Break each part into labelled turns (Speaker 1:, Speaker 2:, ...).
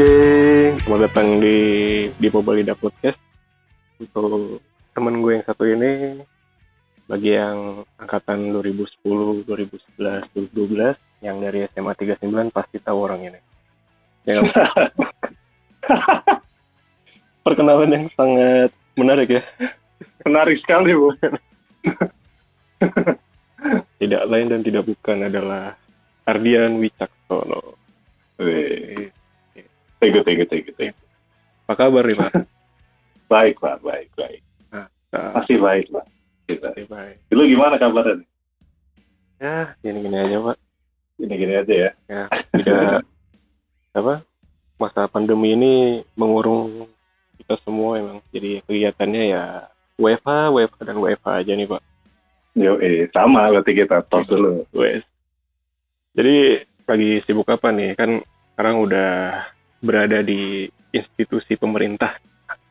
Speaker 1: geng, selamat datang di di Mobalida Podcast. Untuk temen gue yang satu ini, bagi yang angkatan 2010, 2011, 2012, yang dari SMA 39 pasti tahu orang ini. Ya, perkenalan yang sangat menarik ya.
Speaker 2: Menarik sekali, Bu.
Speaker 1: Tidak lain dan tidak bukan adalah Ardian Wicaksono.
Speaker 2: Wih. Thank you, thank you, thank you, thank you.
Speaker 1: Apa kabar nih Pak?
Speaker 2: Baik, Pak. Baik, baik.
Speaker 1: Nah,
Speaker 2: Masih baik, Pak. Kita.
Speaker 1: oke, baik.
Speaker 2: Lu gimana kabarnya?
Speaker 1: Ya, gini-gini aja Pak.
Speaker 2: Gini-gini aja ya.
Speaker 1: Ya, tidak apa masa pandemi ini mengurung kita semua emang. Jadi kegiatannya ya WFH, WFH dan WFH aja nih Pak.
Speaker 2: Yo, eh, sama berarti kita tos dulu.
Speaker 1: Wes. Jadi lagi sibuk apa nih? Kan sekarang udah berada di institusi pemerintah.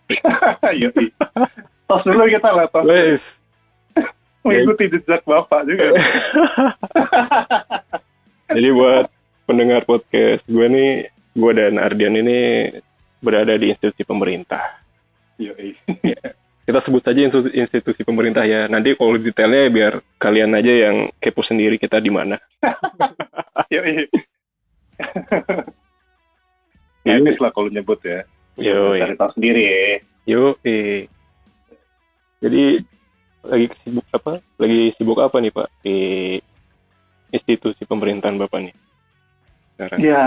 Speaker 2: Eh. tos dulu kita lah, tos.
Speaker 1: Wes.
Speaker 2: Mengikuti jejak Bapak juga.
Speaker 1: Jadi buat pendengar podcast gue nih, gue dan Ardian ini berada di institusi pemerintah.
Speaker 2: Yo, eh.
Speaker 1: Kita sebut saja institusi, institusi pemerintah ya. Nanti kalau detailnya biar kalian aja yang kepo sendiri kita di mana.
Speaker 2: Etis lah kalau nyebut ya.
Speaker 1: Yo,
Speaker 2: Cari tahu sendiri ya.
Speaker 1: yo. Jadi lagi sibuk apa? Lagi sibuk apa nih Pak di institusi pemerintahan Bapak nih? Sekarang.
Speaker 2: Ya,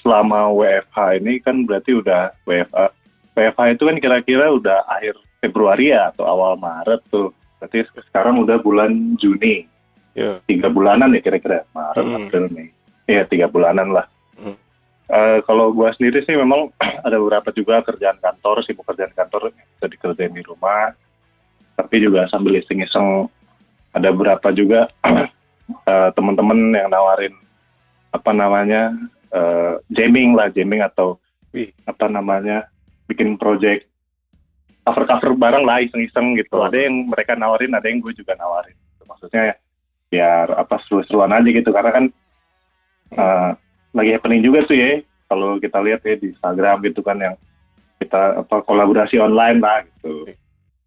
Speaker 2: selama WFH ini kan berarti udah WFH. WFH itu kan kira-kira udah akhir Februari ya atau awal Maret tuh. Berarti sekarang udah bulan Juni.
Speaker 1: Yo.
Speaker 2: Tiga bulanan ya kira-kira. Maret,
Speaker 1: Hmm.
Speaker 2: April, Mei. Iya, tiga bulanan lah. Eh, kalau gua sendiri sih memang ada beberapa juga kerjaan kantor, sibuk kerjaan kantor bisa dikerjain di rumah. Tapi juga sambil iseng-iseng ada beberapa juga eh, teman-teman yang nawarin apa namanya eh, jamming lah, jamming atau
Speaker 1: Wih.
Speaker 2: apa namanya bikin project cover-cover bareng lah iseng-iseng gitu. Ada yang mereka nawarin, ada yang gue juga nawarin. Maksudnya biar apa seru-seruan aja gitu karena kan eh, lagi happening juga tuh ya kalau kita lihat ya di Instagram gitu kan yang kita apa kolaborasi online lah gitu.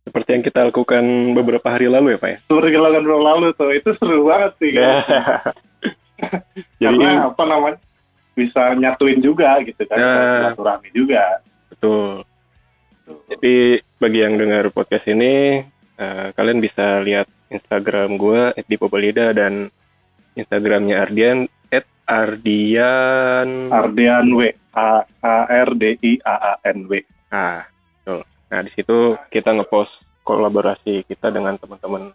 Speaker 1: Seperti yang kita lakukan beberapa hari lalu ya Pak ya?
Speaker 2: Seperti kita lakukan tahun lalu tuh itu seru banget sih.
Speaker 1: Ya. Jadi
Speaker 2: Karena apa namanya bisa nyatuin juga gitu kan, silaturahmi juga.
Speaker 1: betul.
Speaker 2: Tuh.
Speaker 1: Jadi bagi yang dengar podcast ini, eh, kalian bisa lihat Instagram gue @dipobalida dan Instagramnya Ardian @ardian.
Speaker 2: Ardian W A A R D I A A N W.
Speaker 1: Ah, betul. Nah di situ kita ngepost kolaborasi kita dengan teman-teman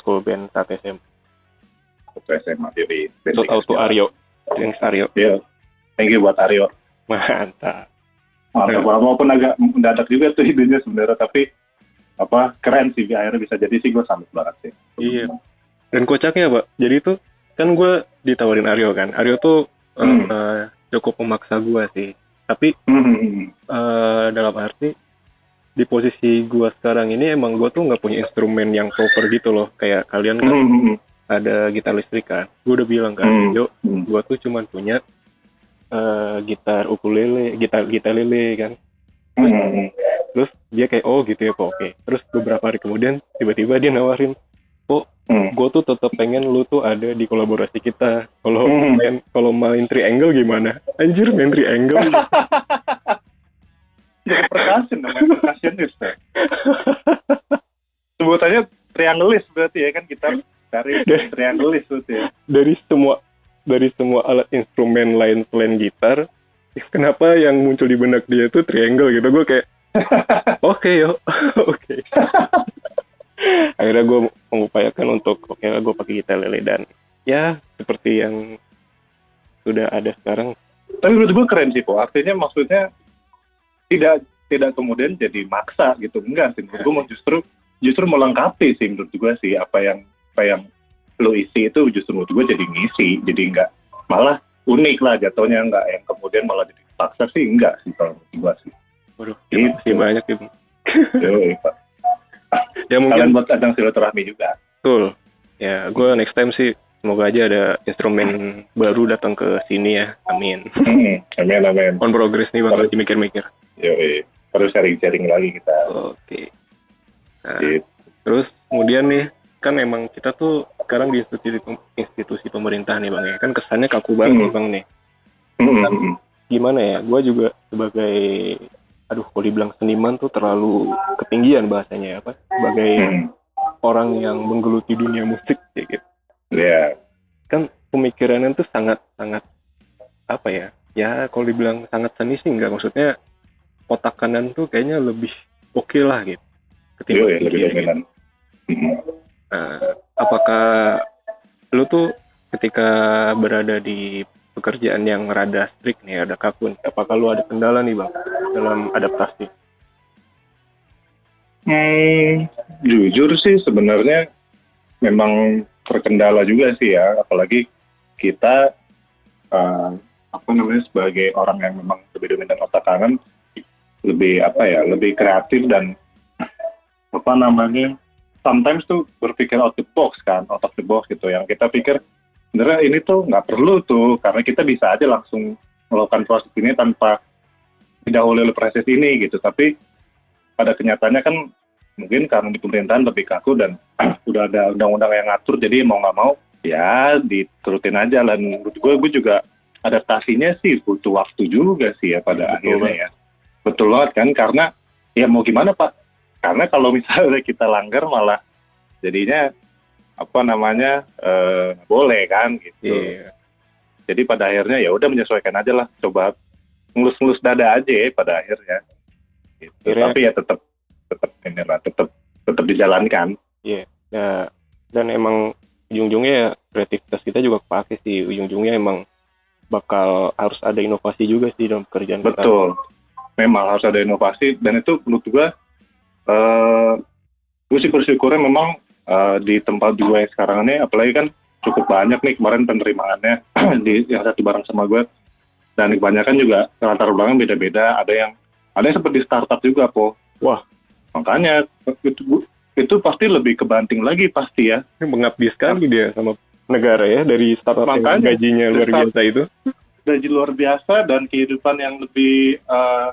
Speaker 1: School Band saat SMA.
Speaker 2: Waktu SMA jadi
Speaker 1: Shout out to Aryo. Thanks Aryo.
Speaker 2: Iya. Thank you buat Aryo.
Speaker 1: Mantap.
Speaker 2: Mantap, walaupun agak mendadak juga tuh idenya sebenarnya, tapi apa keren sih akhirnya bisa jadi sih gue salut banget sih.
Speaker 1: Iya. Dan kocaknya Pak, jadi tuh kan gue ditawarin Aryo kan. Aryo tuh eh,
Speaker 2: Hmm.
Speaker 1: eh, cukup memaksa gue sih. Tapi
Speaker 2: Hmm.
Speaker 1: eh, dalam arti di posisi gua sekarang ini emang gua tuh nggak punya instrumen yang proper gitu loh kayak kalian kan
Speaker 2: Hmm.
Speaker 1: ada gitar listrik kan gua udah bilang kan
Speaker 2: Hmm.
Speaker 1: yuk
Speaker 2: Hmm.
Speaker 1: gua tuh cuman punya eh, gitar ukulele gitar gitar lele kan
Speaker 2: Hmm.
Speaker 1: terus dia kayak oh gitu ya kok oke terus beberapa hari kemudian tiba-tiba dia nawarin
Speaker 2: Hmm.
Speaker 1: gue tuh tetap pengen lu tuh ada di kolaborasi kita kalau
Speaker 2: Hmm.
Speaker 1: main kalau main triangle gimana anjir main triangle
Speaker 2: Jadi percussion namanya percussionis ya. Sebutannya triangelis berarti ya kan kita dari triangelis berarti ya.
Speaker 1: dari semua dari semua alat instrumen lain selain gitar kenapa yang muncul di benak dia tuh triangle gitu gue kayak oke yo oke akhirnya gue mengupayakan untuk oke lah gue pakai gitar lele dan ya seperti yang sudah ada sekarang
Speaker 2: Tapi menurut gue keren sih po. Artinya maksudnya tidak tidak kemudian jadi maksa gitu enggak sih. Menurut gue mau justru justru melengkapi sih menurut gue sih apa yang apa yang lo isi itu justru menurut gue jadi ngisi jadi enggak malah unik lah jatuhnya enggak yang kemudian malah jadi paksa sih enggak sih kalau menurut gue sih.
Speaker 1: waduh
Speaker 2: Gitu.
Speaker 1: terima kasih banyak ibu
Speaker 2: Yoi, Pak.
Speaker 1: ya
Speaker 2: Kalian
Speaker 1: mungkin
Speaker 2: buat ajang silaturahmi juga.
Speaker 1: betul ya gue next time sih semoga aja ada instrumen baru datang ke sini ya amin
Speaker 2: Hmm, amin amin.
Speaker 1: on progress nih bang lagi mikir-mikir
Speaker 2: Yoi. Terus sharing-sharing lagi kita.
Speaker 1: oke nah,
Speaker 2: Gitu.
Speaker 1: terus kemudian nih kan emang kita tuh sekarang di institusi institusi pemerintah nih bang ya kan kesannya kaku banget
Speaker 2: Hmm.
Speaker 1: bang nih
Speaker 2: Hmm, hmm, hmm.
Speaker 1: gimana ya gue juga sebagai aduh kalau dibilang seniman tuh terlalu ketinggian bahasanya ya apa sebagai
Speaker 2: Hmm.
Speaker 1: orang yang menggeluti dunia musik ya gitu
Speaker 2: Ya.
Speaker 1: kan pemikirannya tuh sangat sangat apa ya ya kalau dibilang sangat seni sih enggak maksudnya otak kanan tuh kayaknya lebih oke lah gitu ketimbang
Speaker 2: Yoi, lebih
Speaker 1: kiri gitu.
Speaker 2: Hmm.
Speaker 1: Nah, apakah lu tuh ketika berada di pekerjaan yang rada strict nih ada kaku nih, apakah lu ada kendala nih bang dalam adaptasi?
Speaker 2: Hmm, jujur sih sebenarnya memang terkendala juga sih ya, apalagi kita eh, apa namanya sebagai orang yang memang lebih dominan otak kanan, lebih apa ya, lebih kreatif dan apa namanya, sometimes tuh berpikir out the box kan, out of the box gitu, yang kita pikir sebenarnya ini tuh nggak perlu tuh, karena kita bisa aja langsung melakukan proses ini tanpa didahului oleh proses ini gitu, tapi pada kenyataannya kan mungkin karena di pemerintahan lebih kaku dan udah ada undang-undang yang ngatur jadi mau nggak mau ya diturutin aja dan menurut gue gue juga adaptasinya sih butuh waktu juga sih ya pada
Speaker 1: Betul
Speaker 2: akhirnya ya. Betul banget kan karena ya mau gimana pak? Karena kalau misalnya kita langgar malah jadinya apa namanya eh, boleh kan gitu.
Speaker 1: Iya.
Speaker 2: jadi pada akhirnya ya udah menyesuaikan aja lah. Coba ngelus-ngelus dada aja ya pada akhirnya. Gitu.
Speaker 1: Akhirnya-
Speaker 2: tapi ya tetap tetap ini lah tetap tetap dijalankan.
Speaker 1: Ya, dan emang ujung-ujungnya ya kreativitas kita juga kepake sih. Ujung-ujungnya emang bakal harus ada inovasi juga sih dalam pekerjaan kita.
Speaker 2: betul. Memang harus ada inovasi. Dan itu menurut gua eh gue sih bersyukurnya memang eh, di tempat gue yang sekarang ini apalagi kan cukup banyak nih kemarin penerimaannya di yang satu bareng sama gue dan kebanyakan juga latar belakang beda-beda ada yang ada yang seperti startup juga po
Speaker 1: Wah.
Speaker 2: makanya itu itu pasti lebih kebanting lagi pasti ya
Speaker 1: mengabdi sekali dia sama negara ya dari startup yang
Speaker 2: Makanya,
Speaker 1: gajinya luar
Speaker 2: start-
Speaker 1: biasa itu.
Speaker 2: gaji luar biasa dan kehidupan yang lebih eh,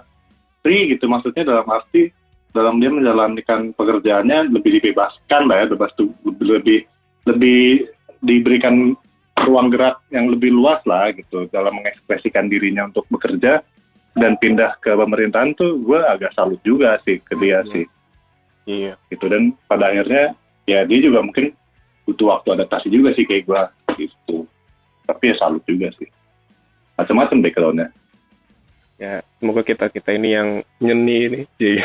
Speaker 2: free gitu maksudnya dalam arti dalam dia menjalankan pekerjaannya lebih dibebaskan lah ya bebas tuh lebih lebih diberikan ruang gerak yang lebih luas lah gitu. Dalam mengekspresikan dirinya untuk bekerja dan pindah ke pemerintahan tuh gue agak salut juga sih ke dia
Speaker 1: Hmm.
Speaker 2: sih.
Speaker 1: Iya.
Speaker 2: gitu dan pada akhirnya ya dia juga mungkin butuh waktu adaptasi juga sih kayak gue gitu. Tapi ya salut juga sih. Macam-macam backgroundnya
Speaker 1: Ya, semoga kita kita ini yang nyeni ini jadi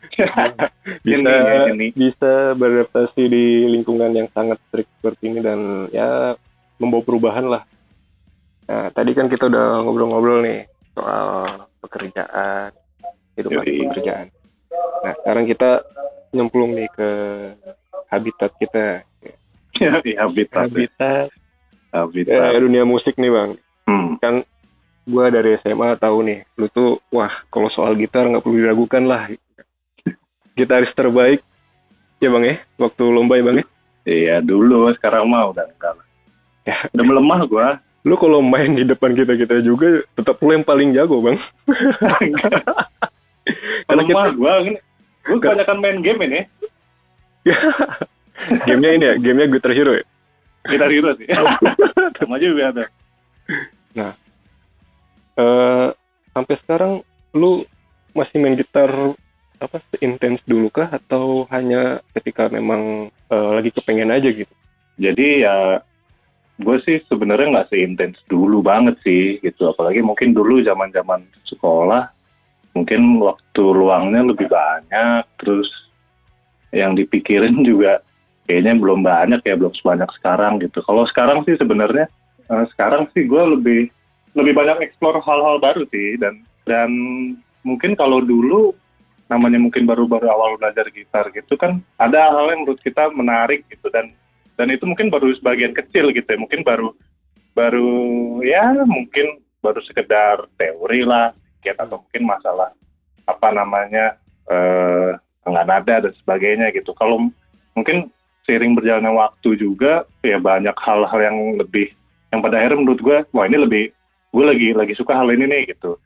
Speaker 1: bisa
Speaker 2: Nyeni, ya, nyeni.
Speaker 1: bisa beradaptasi di lingkungan yang sangat strict seperti ini dan ya membawa perubahan lah. Nah, tadi kan kita udah ngobrol-ngobrol nih soal pekerjaan, kehidupan pekerjaan. Nah, sekarang kita nyemplung nih ke habitat kita.
Speaker 2: ya habitat
Speaker 1: Habitat
Speaker 2: habitat
Speaker 1: eh, dunia musik nih, Bang.
Speaker 2: hmm.
Speaker 1: kan gue dari SMA tahu nih lu tuh wah kalau soal gitar nggak perlu diragukan lah gitaris terbaik. Ya bang ya? Waktu lomba ya bang ya?
Speaker 2: Iya dulu sekarang mah udah enggak lah
Speaker 1: Ya.
Speaker 2: udah melemah gua.
Speaker 1: Lu kalau main di depan kita kita juga tetap lu yang paling jago bang. Karena kita
Speaker 2: gua gua kebanyakan main game ini.
Speaker 1: Gamenya ini ya? Gamenya Guitar Hero ya?
Speaker 2: Kita hero sih. Sama juga ada.
Speaker 1: Eh, sampai sekarang lu masih main gitar apa seintens dulu kah? Atau hanya ketika memang eh, lagi kepengen aja gitu?
Speaker 2: Jadi ya gue sih sebenarnya nggak seintens dulu banget sih gitu. Apalagi mungkin dulu zaman zaman sekolah mungkin waktu luangnya lebih banyak. Terus yang dipikirin juga kayaknya belum banyak ya belum sebanyak sekarang gitu. Kalau sekarang sih sebenarnya eh, sekarang sih gue lebih lebih banyak explore hal-hal baru sih. Dan dan mungkin kalau dulu namanya mungkin baru-baru awal belajar gitar gitu kan ada hal yang menurut kita menarik gitu. Dan dan itu mungkin baru sebagian kecil gitu ya. Mungkin baru baru ya mungkin baru sekedar teori lah sedikit atau mungkin masalah apa namanya eh nggak nada dan sebagainya gitu. Kalau mungkin seiring berjalannya waktu juga ya banyak hal-hal yang lebih yang pada akhirnya menurut gue wah ini lebih gue lagi lagi suka hal ini nih gitu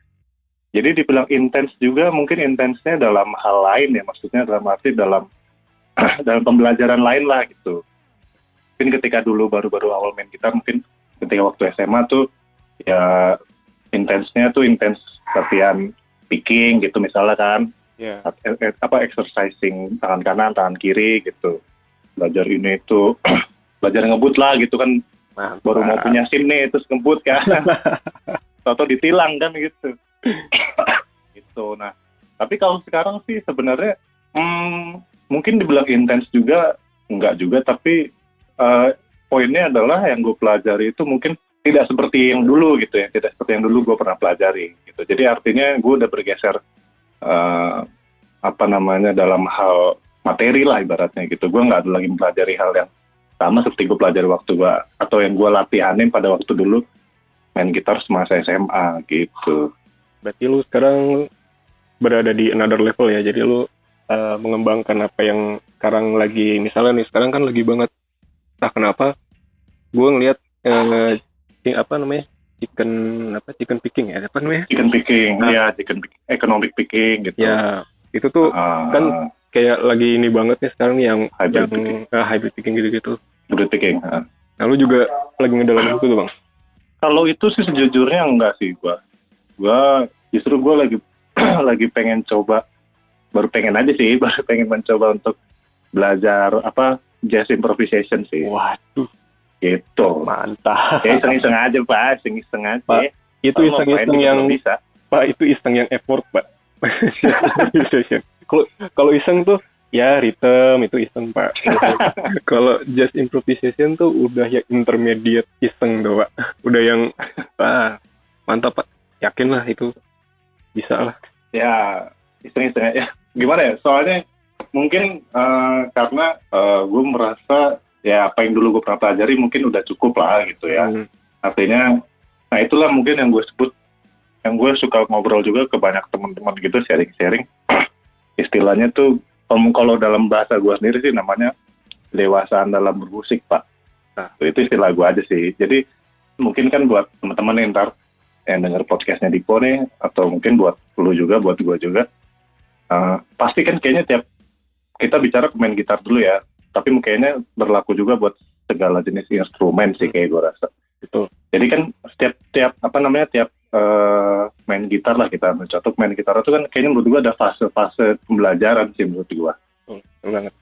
Speaker 2: jadi dibilang intens juga mungkin intensnya dalam hal lain ya maksudnya dalam arti dalam dalam pembelajaran lain lah gitu. Mungkin ketika dulu baru-baru awal main gitar mungkin ketika waktu SMA tuh ya intensnya tuh intens latihan picking gitu misalnya kan.
Speaker 1: Ya
Speaker 2: Eh, eh, apa exercising tangan kanan tangan kiri gitu. Belajar ini itu belajar ngebut lah gitu kan.
Speaker 1: Mantap.
Speaker 2: baru mau punya sim nih terus ngebut kan. Atau ditilang kan gitu gitu. Nah tapi kalau sekarang sih sebenarnya hmm, mungkin dibilang intens juga enggak juga tapi eh, poinnya adalah yang gue pelajari itu mungkin tidak seperti yang dulu gitu ya tidak seperti yang dulu gue pernah pelajari gitu. Jadi artinya gue udah bergeser eh, apa namanya dalam hal materi lah ibaratnya gitu. Gue nggak lagi mempelajari hal yang sama seperti gue pelajari waktu gue atau yang gue latihanin pada waktu dulu main gitar semasa SMA gitu
Speaker 1: berarti lu sekarang berada di another level ya. Jadi lu uh, mengembangkan apa yang sekarang lagi misalnya nih sekarang kan lagi banget. Entah kenapa gue ngelihat uh, si- apa namanya chicken apa chicken picking ya apa namanya?
Speaker 2: Chicken picking
Speaker 1: Nah.
Speaker 2: ya chicken pick- economic picking gitu.
Speaker 1: Ya itu tuh
Speaker 2: Ah,
Speaker 1: kan kayak lagi ini banget nih sekarang nih yang
Speaker 2: Hybrid
Speaker 1: yang
Speaker 2: picking.
Speaker 1: uh, hybrid picking gitu-gitu.
Speaker 2: Breed picking ah.
Speaker 1: nah lu juga lagi ngedalamin itu tuh bang?
Speaker 2: Kalau itu sih sejujurnya enggak sih gua gua justru gua lagi lagi pengen coba baru pengen aja sih baru pengen mencoba untuk belajar apa jazz improvisation sih
Speaker 1: waduh
Speaker 2: gitu
Speaker 1: mantap
Speaker 2: ya iseng-iseng aja pak iseng-iseng aja
Speaker 1: Pak, itu iseng-iseng
Speaker 2: juga
Speaker 1: yang
Speaker 2: bisa
Speaker 1: Pak itu iseng yang effort Pak. Kalau kalau iseng tuh ya rhythm itu iseng Pak. kalau just improvisation tuh udah yang intermediate iseng Pak. Udah yang ah, mantap Pak. Yakin lah itu bisa lah.
Speaker 2: ya iseng-iseng ya gimana ya? Soalnya mungkin eh, karena gue merasa ya apa yang dulu gue pernah pelajari mungkin udah cukup lah gitu ya.
Speaker 1: Hmm,
Speaker 2: artinya nah itulah mungkin yang gue sebut yang gue suka ngobrol juga ke banyak teman-teman gitu sharing-sharing. Istilahnya tuh kalau kalau dalam bahasa gue sendiri sih namanya dewasaan dalam bermusik pak. Nah itu istilah gue aja sih. Jadi mungkin kan buat teman-teman yang ntar yang denger podcastnya Dipo nih atau mungkin buat lu juga buat gue juga eh, pasti kan kayaknya tiap kita bicara pemain gitar dulu ya tapi kayaknya berlaku juga buat segala jenis instrumen sih kayak gue rasa
Speaker 1: Betul.
Speaker 2: jadi kan setiap tiap apa namanya tiap eh, main gitar lah kita contoh main gitar itu kan kayaknya menurut gua ada fase-fase pembelajaran sih menurut gua
Speaker 1: betul banget.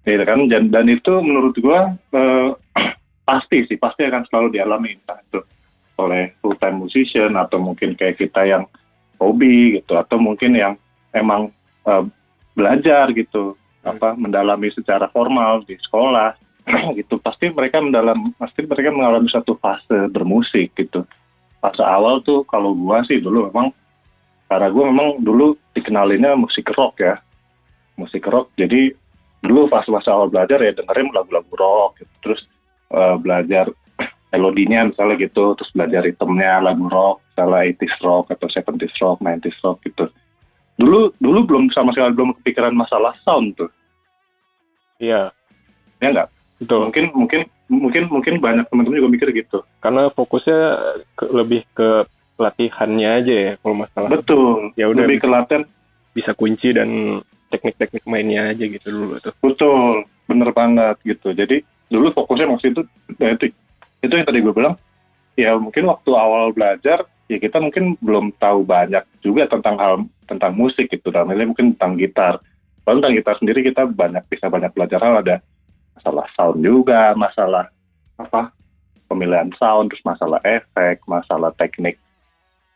Speaker 2: Gitu kan dan, dan itu menurut gua eh, pasti sih pasti akan selalu dialami entah itu musician atau mungkin kayak kita yang hobi gitu atau mungkin yang emang eh, belajar gitu apa mendalami secara formal di sekolah gitu. Pasti mereka mendalam pasti mereka mengalami satu fase bermusik gitu. Fase awal tuh kalau gua sih dulu memang karena gua memang dulu dikenalinnya musik rock ya. Musik rock jadi dulu fase-fase awal belajar ya dengerin lagu-lagu rock gitu. terus eh, belajar melodinya misalnya gitu terus belajar ritmenya lagu rock misalnya 80s rock atau 70s rock 90s rock gitu. Dulu dulu belum sama sekali belum kepikiran masalah sound tuh.
Speaker 1: Iya,
Speaker 2: ya enggak
Speaker 1: betul.
Speaker 2: mungkin mungkin mungkin mungkin banyak teman-teman juga mikir gitu.
Speaker 1: Karena fokusnya ke- lebih ke latihannya aja ya kalau masalah.
Speaker 2: Betul.
Speaker 1: Ya udah.
Speaker 2: lebih ke latihan.
Speaker 1: bisa kunci dan teknik-teknik mainnya aja gitu dulu tuh.
Speaker 2: betul. Bener banget gitu. Jadi dulu fokusnya maksud itu ya itu yang tadi gue bilang ya mungkin waktu awal belajar ya kita mungkin belum tahu banyak juga tentang hal tentang musik gitu. Dalam ini mungkin tentang gitar. Kalau tentang gitar sendiri kita banyak bisa banyak belajar hal. Ada masalah sound juga masalah apa pemilihan sound terus masalah efek masalah teknik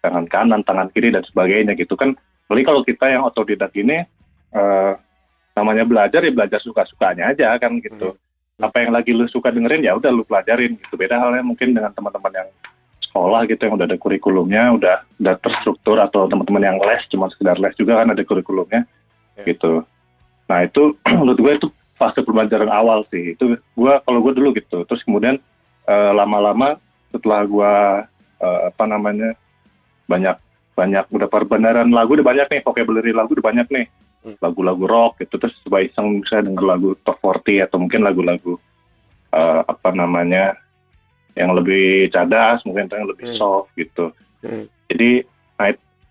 Speaker 2: tangan kanan tangan kiri dan sebagainya gitu kan. Apalagi kalau kita yang otodidak ini eh, namanya belajar ya belajar suka-sukanya aja kan gitu. Apa yang lagi lu suka dengerin ya udah lu pelajarin gitu. Beda halnya mungkin dengan teman-teman yang sekolah gitu yang udah ada kurikulumnya, udah udah terstruktur atau teman-teman yang les cuma sekedar les juga kan ada kurikulumnya
Speaker 1: Ya.
Speaker 2: gitu. Nah itu menurut gue itu fase pembelajaran awal sih. Itu gue kalau gue dulu gitu. Terus kemudian eh, lama-lama setelah gue eh, apa namanya banyak banyak udah perbenaran lagu udah banyak nih vocabulary lagu udah banyak nih. Lagu-lagu rock gitu. Terus coba iseng misalnya denger lagu top 40 atau mungkin lagu-lagu eh, apa namanya yang lebih cadas mungkin yang lebih
Speaker 1: Hmm.
Speaker 2: soft gitu.
Speaker 1: Hmm.
Speaker 2: jadi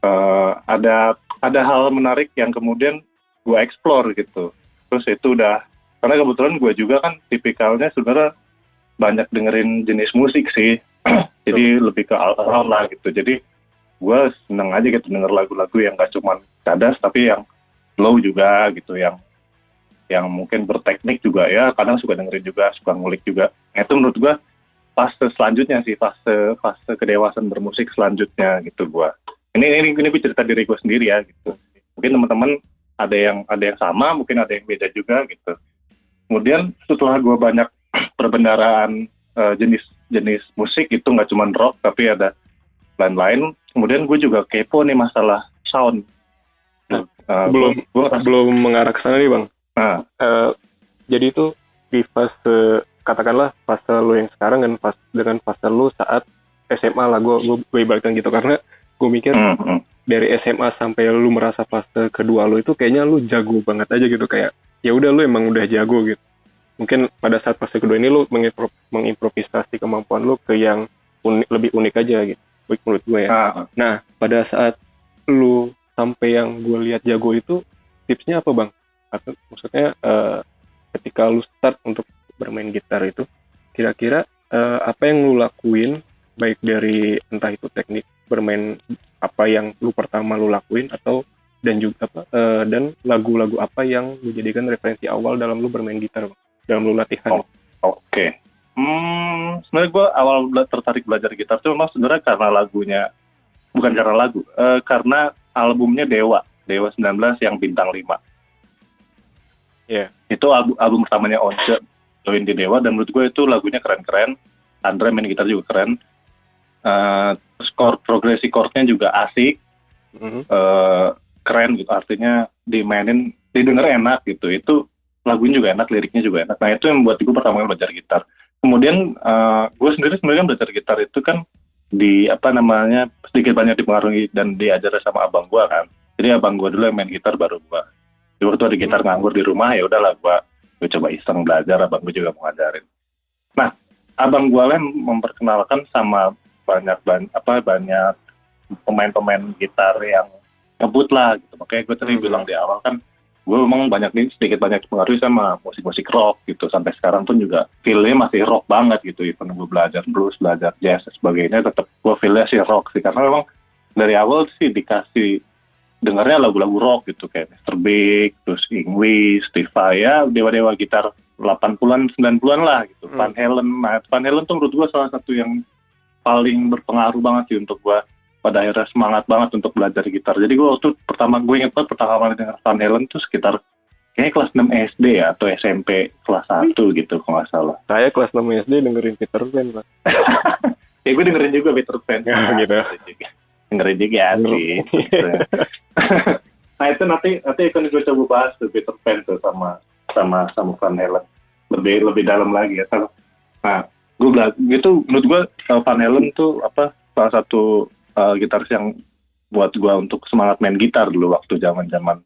Speaker 2: eh, ada ada hal menarik yang kemudian gue explore gitu. Terus itu udah karena kebetulan gue juga kan tipikalnya sebenarnya banyak dengerin jenis musik sih. Jadi lebih ke around lah gitu. Jadi gue seneng aja gitu denger lagu-lagu yang gak cuman cadas tapi yang slow juga gitu yang yang mungkin berteknik juga ya kadang suka dengerin juga suka ngulik juga. Nah, itu menurut gue fase selanjutnya sih fase fase kedewasaan bermusik selanjutnya gitu gua. Ini ini ini gue cerita diri gue sendiri ya gitu. Mungkin teman-teman ada yang ada yang sama mungkin ada yang beda juga gitu. Kemudian setelah gua banyak perbendaraan eh, jenis jenis musik itu nggak cuma rock tapi ada lain-lain. Kemudian gue juga kepo nih masalah sound
Speaker 1: Nah,
Speaker 2: Eh,
Speaker 1: belum
Speaker 2: gua, gua
Speaker 1: belum mengarah ke sana nih bang.
Speaker 2: Nah,
Speaker 1: Eh, jadi itu di fase katakanlah fase lu yang sekarang dan pas dengan fase lu saat SMA lah gue gue gue ibaratkan gitu. Karena gue mikir
Speaker 2: hmm, hmm.
Speaker 1: dari SMA sampai lu merasa fase kedua lu itu kayaknya lu jago banget aja gitu. Kayak ya udah lu emang udah jago gitu. Mungkin pada saat fase kedua ini lu mengimpro- mengimprovisasi kemampuan lu ke yang unik, lebih unik aja gitu baik menurut gue ya.
Speaker 2: Ah,
Speaker 1: nah pada saat lu sampai yang gue lihat jago itu tipsnya apa bang atau maksudnya eh, ketika lu start untuk bermain gitar itu kira-kira eh, apa yang lu lakuin baik dari entah itu teknik bermain apa yang lu pertama lu lakuin atau dan juga apa eh, dan lagu-lagu apa yang lu jadikan referensi awal dalam lu bermain gitar Bang? dalam lu latihan
Speaker 2: Oh. Oke. Hmm, sebenarnya gue awal tertarik belajar gitar tuh memang sebenarnya karena lagunya, bukan karena lagu, eh, karena albumnya Dewa, Dewa 19 yang bintang 5.
Speaker 1: Iya.
Speaker 2: Itu album, album pertamanya Once, join di Dewa, dan menurut gue itu lagunya keren-keren. Andre main gitar juga keren. Eh, skor progresi chordnya juga asik,
Speaker 1: Mhm.
Speaker 2: eh, keren gitu. Artinya dimainin, didengar enak gitu. Itu lagunya juga enak, liriknya juga enak. Nah itu yang membuat gue pertama kali belajar gitar. Kemudian eh, gue sendiri sebenarnya belajar gitar itu kan di apa namanya sedikit banyak dipengaruhi dan diajar sama abang gue kan. Jadi abang gue dulu yang main gitar baru gue. Jadi waktu ada gitar nganggur di rumah ya udahlah gue gue coba iseng belajar. Abang gue juga mau ngajarin. Nah abang gue lah yang memperkenalkan sama banyak ban- apa banyak pemain-pemain gitar yang ngebut lah gitu. Makanya gue tadi
Speaker 1: Hmm.
Speaker 2: bilang di awal kan gue memang banyak nih sedikit banyak dipengaruhi sama musik-musik rock gitu. Sampai sekarang pun juga feel-nya masih rock banget gitu. Even gue belajar blues belajar jazz dan sebagainya tetap gue feel-nya sih rock sih. Karena memang dari awal sih dikasih dengarnya lagu-lagu rock gitu. Kayak Mr. Big terus Ingwi Steve ya dewa-dewa gitar 80-an 90-an lah gitu.
Speaker 1: Hmm.
Speaker 2: Van Halen. Nah Van Halen tuh menurut gue salah satu yang paling berpengaruh banget sih untuk gue pada akhirnya semangat banget untuk belajar gitar. Jadi gue waktu pertama gue inget banget pertama kali dengar Van Halen tuh sekitar kayaknya kelas 6 SD ya atau SMP kelas 1 gitu kalau nggak salah.
Speaker 1: saya kelas 6 SD dengerin Peter Pan Pak.
Speaker 2: ya gue dengerin juga Peter Pan.
Speaker 1: Ya, gitu.
Speaker 2: Dengerin juga sih. Gitu. nah itu nanti nanti akan gue coba bahas tuh Peter Pan tuh sama sama sama Van Halen lebih lebih dalam lagi ya. Nah gue belajar itu menurut gue Van Halen tuh apa salah satu uh, gitaris yang buat gue untuk semangat main gitar dulu waktu zaman zaman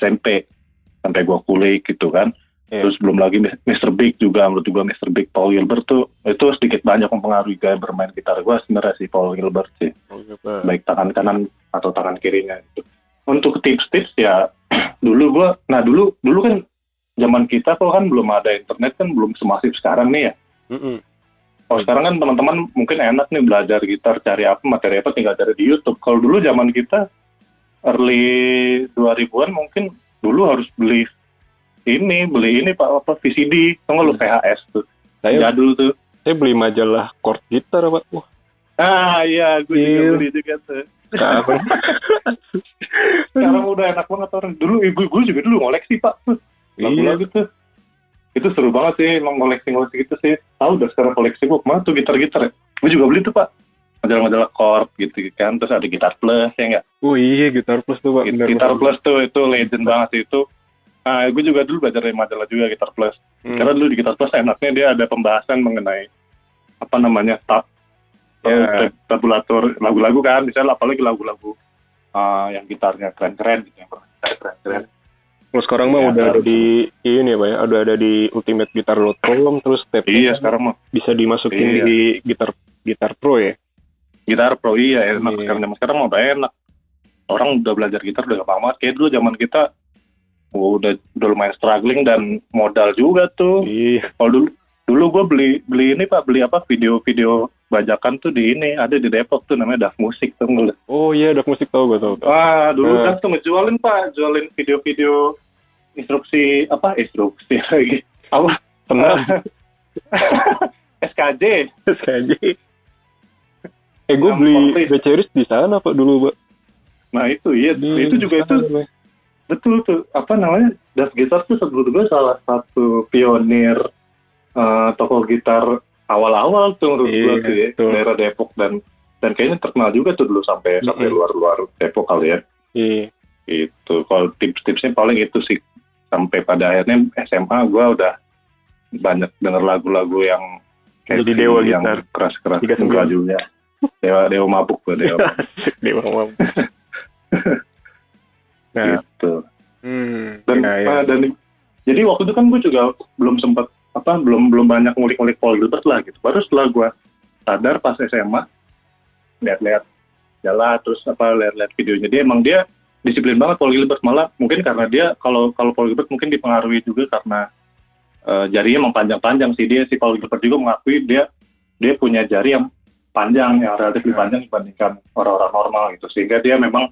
Speaker 2: SMP sampai gue kulik gitu kan.
Speaker 1: Iya.
Speaker 2: Terus belum lagi Mr. Big juga menurut gue Mr. Big Paul Gilbert tuh itu sedikit banyak mempengaruhi gaya bermain gitar gue sebenarnya sih Paul Gilbert sih
Speaker 1: gitu.
Speaker 2: baik tangan kanan atau tangan kirinya gitu. Untuk tips-tips ya dulu gua nah dulu dulu kan zaman kita kok kan belum ada internet kan belum semasif sekarang nih ya.
Speaker 1: Mm-mm.
Speaker 2: Kalau sekarang kan teman-teman mungkin enak nih belajar gitar cari apa materi apa tinggal cari di YouTube. Kalau dulu zaman kita early 2000-an mungkin dulu harus beli ini beli ini pak apa VCD nggak lu
Speaker 1: Hmm.
Speaker 2: VHS tuh
Speaker 1: saya
Speaker 2: jadul tuh
Speaker 1: saya beli majalah chord gitar Pak. Wah,
Speaker 2: ah iya gue juga
Speaker 1: Iya.
Speaker 2: beli juga tuh sekarang udah enak banget orang dulu ibu gue juga dulu ngoleksi pak tuh
Speaker 1: iya.
Speaker 2: lagu-lagu tuh itu seru banget sih emang ngoleksi-ngoleksi gitu sih. Tahu udah sekarang koleksi gue ke mana tuh gitar-gitar ya? Gue juga beli tuh pak. Majalah-majalah chord gitu kan. Terus ada gitar plus ya enggak
Speaker 1: Oh iya, gitar plus tuh Pak. Bener,
Speaker 2: gitar
Speaker 1: bener.
Speaker 2: plus tuh itu legend banget sih itu. Nah gue juga dulu belajar dari majalah juga gitar plus.
Speaker 1: Hmm.
Speaker 2: karena dulu di gitar plus enaknya dia ada pembahasan mengenai apa namanya tab tab- tabulator lagu-lagu kan. Misalnya apalagi lagu-lagu ah, yang gitarnya keren-keren gitu yang pernah kita keren keren
Speaker 1: Kalau sekarang mah
Speaker 2: Ya,
Speaker 1: udah ada
Speaker 2: harus.
Speaker 1: di ini ya, Pak ya, udah ada di ultimateguitar.com terus step
Speaker 2: iya sekarang mah
Speaker 1: bisa dimasukin
Speaker 2: Iya.
Speaker 1: di gitar gitar pro ya.
Speaker 2: gitar pro iya enak
Speaker 1: Iya.
Speaker 2: sekarang zaman sekarang mah udah enak orang udah belajar gitar udah gampang banget kayak dulu zaman kita udah udah lumayan struggling dan modal juga tuh
Speaker 1: Iya.
Speaker 2: kalau dulu dulu gue beli beli ini pak beli apa video-video bajakan tuh di ini ada di Depok tuh namanya Daf Musik tuh nggak?
Speaker 1: Oh iya, ada musik tau gue tau.
Speaker 2: Wah dulu. Daf tuh ngejualin pak jualin video-video instruksi apa instruksi lagi? Apa?
Speaker 1: Tenang,
Speaker 2: SKJ
Speaker 1: aja. Eh gue beli beceris di sana pak dulu pak.
Speaker 2: nah itu iya.
Speaker 1: Di
Speaker 2: itu juga itu
Speaker 1: Pak.
Speaker 2: betul tuh. Apa namanya? Das Gitar tuh menurut gue salah satu pionir eh, toko gitar awal-awal tuh menurut gue
Speaker 1: Iya,
Speaker 2: tuh ya
Speaker 1: betul.
Speaker 2: daerah Depok. Dan dan kayaknya terkenal juga tuh dulu sampai sampai luar-luar Depok kali ya.
Speaker 1: Iya.
Speaker 2: itu kalau tips-tipsnya paling itu sih sampai pada akhirnya SMA gue udah banyak denger lagu-lagu yang
Speaker 1: Jadi
Speaker 2: catchy,
Speaker 1: dewa
Speaker 2: yang
Speaker 1: gitar.
Speaker 2: keras-keras. Juga. Dewa dewa mabuk gue dewa
Speaker 1: Dewa Mam. Nah,
Speaker 2: gitu.
Speaker 1: Hmm,
Speaker 2: dan
Speaker 1: ya, ya.
Speaker 2: ah, dan jadi waktu itu kan gue juga belum sempat apa belum belum banyak ngulik-ngulik Paul Gilbert lah gitu. Baru setelah gue sadar pas SMA lihat-lihat jalan terus apa lihat-lihat videonya dia emang dia disiplin banget Paul Gilbert malah mungkin karena dia kalau kalau Paul Gilbert mungkin dipengaruhi juga karena eh, jarinya emang panjang-panjang sih dia si Paul Gilbert juga mengakui dia dia punya jari yang panjang yang relatif lebih
Speaker 1: Hmm.
Speaker 2: panjang dibandingkan orang-orang normal gitu sehingga dia memang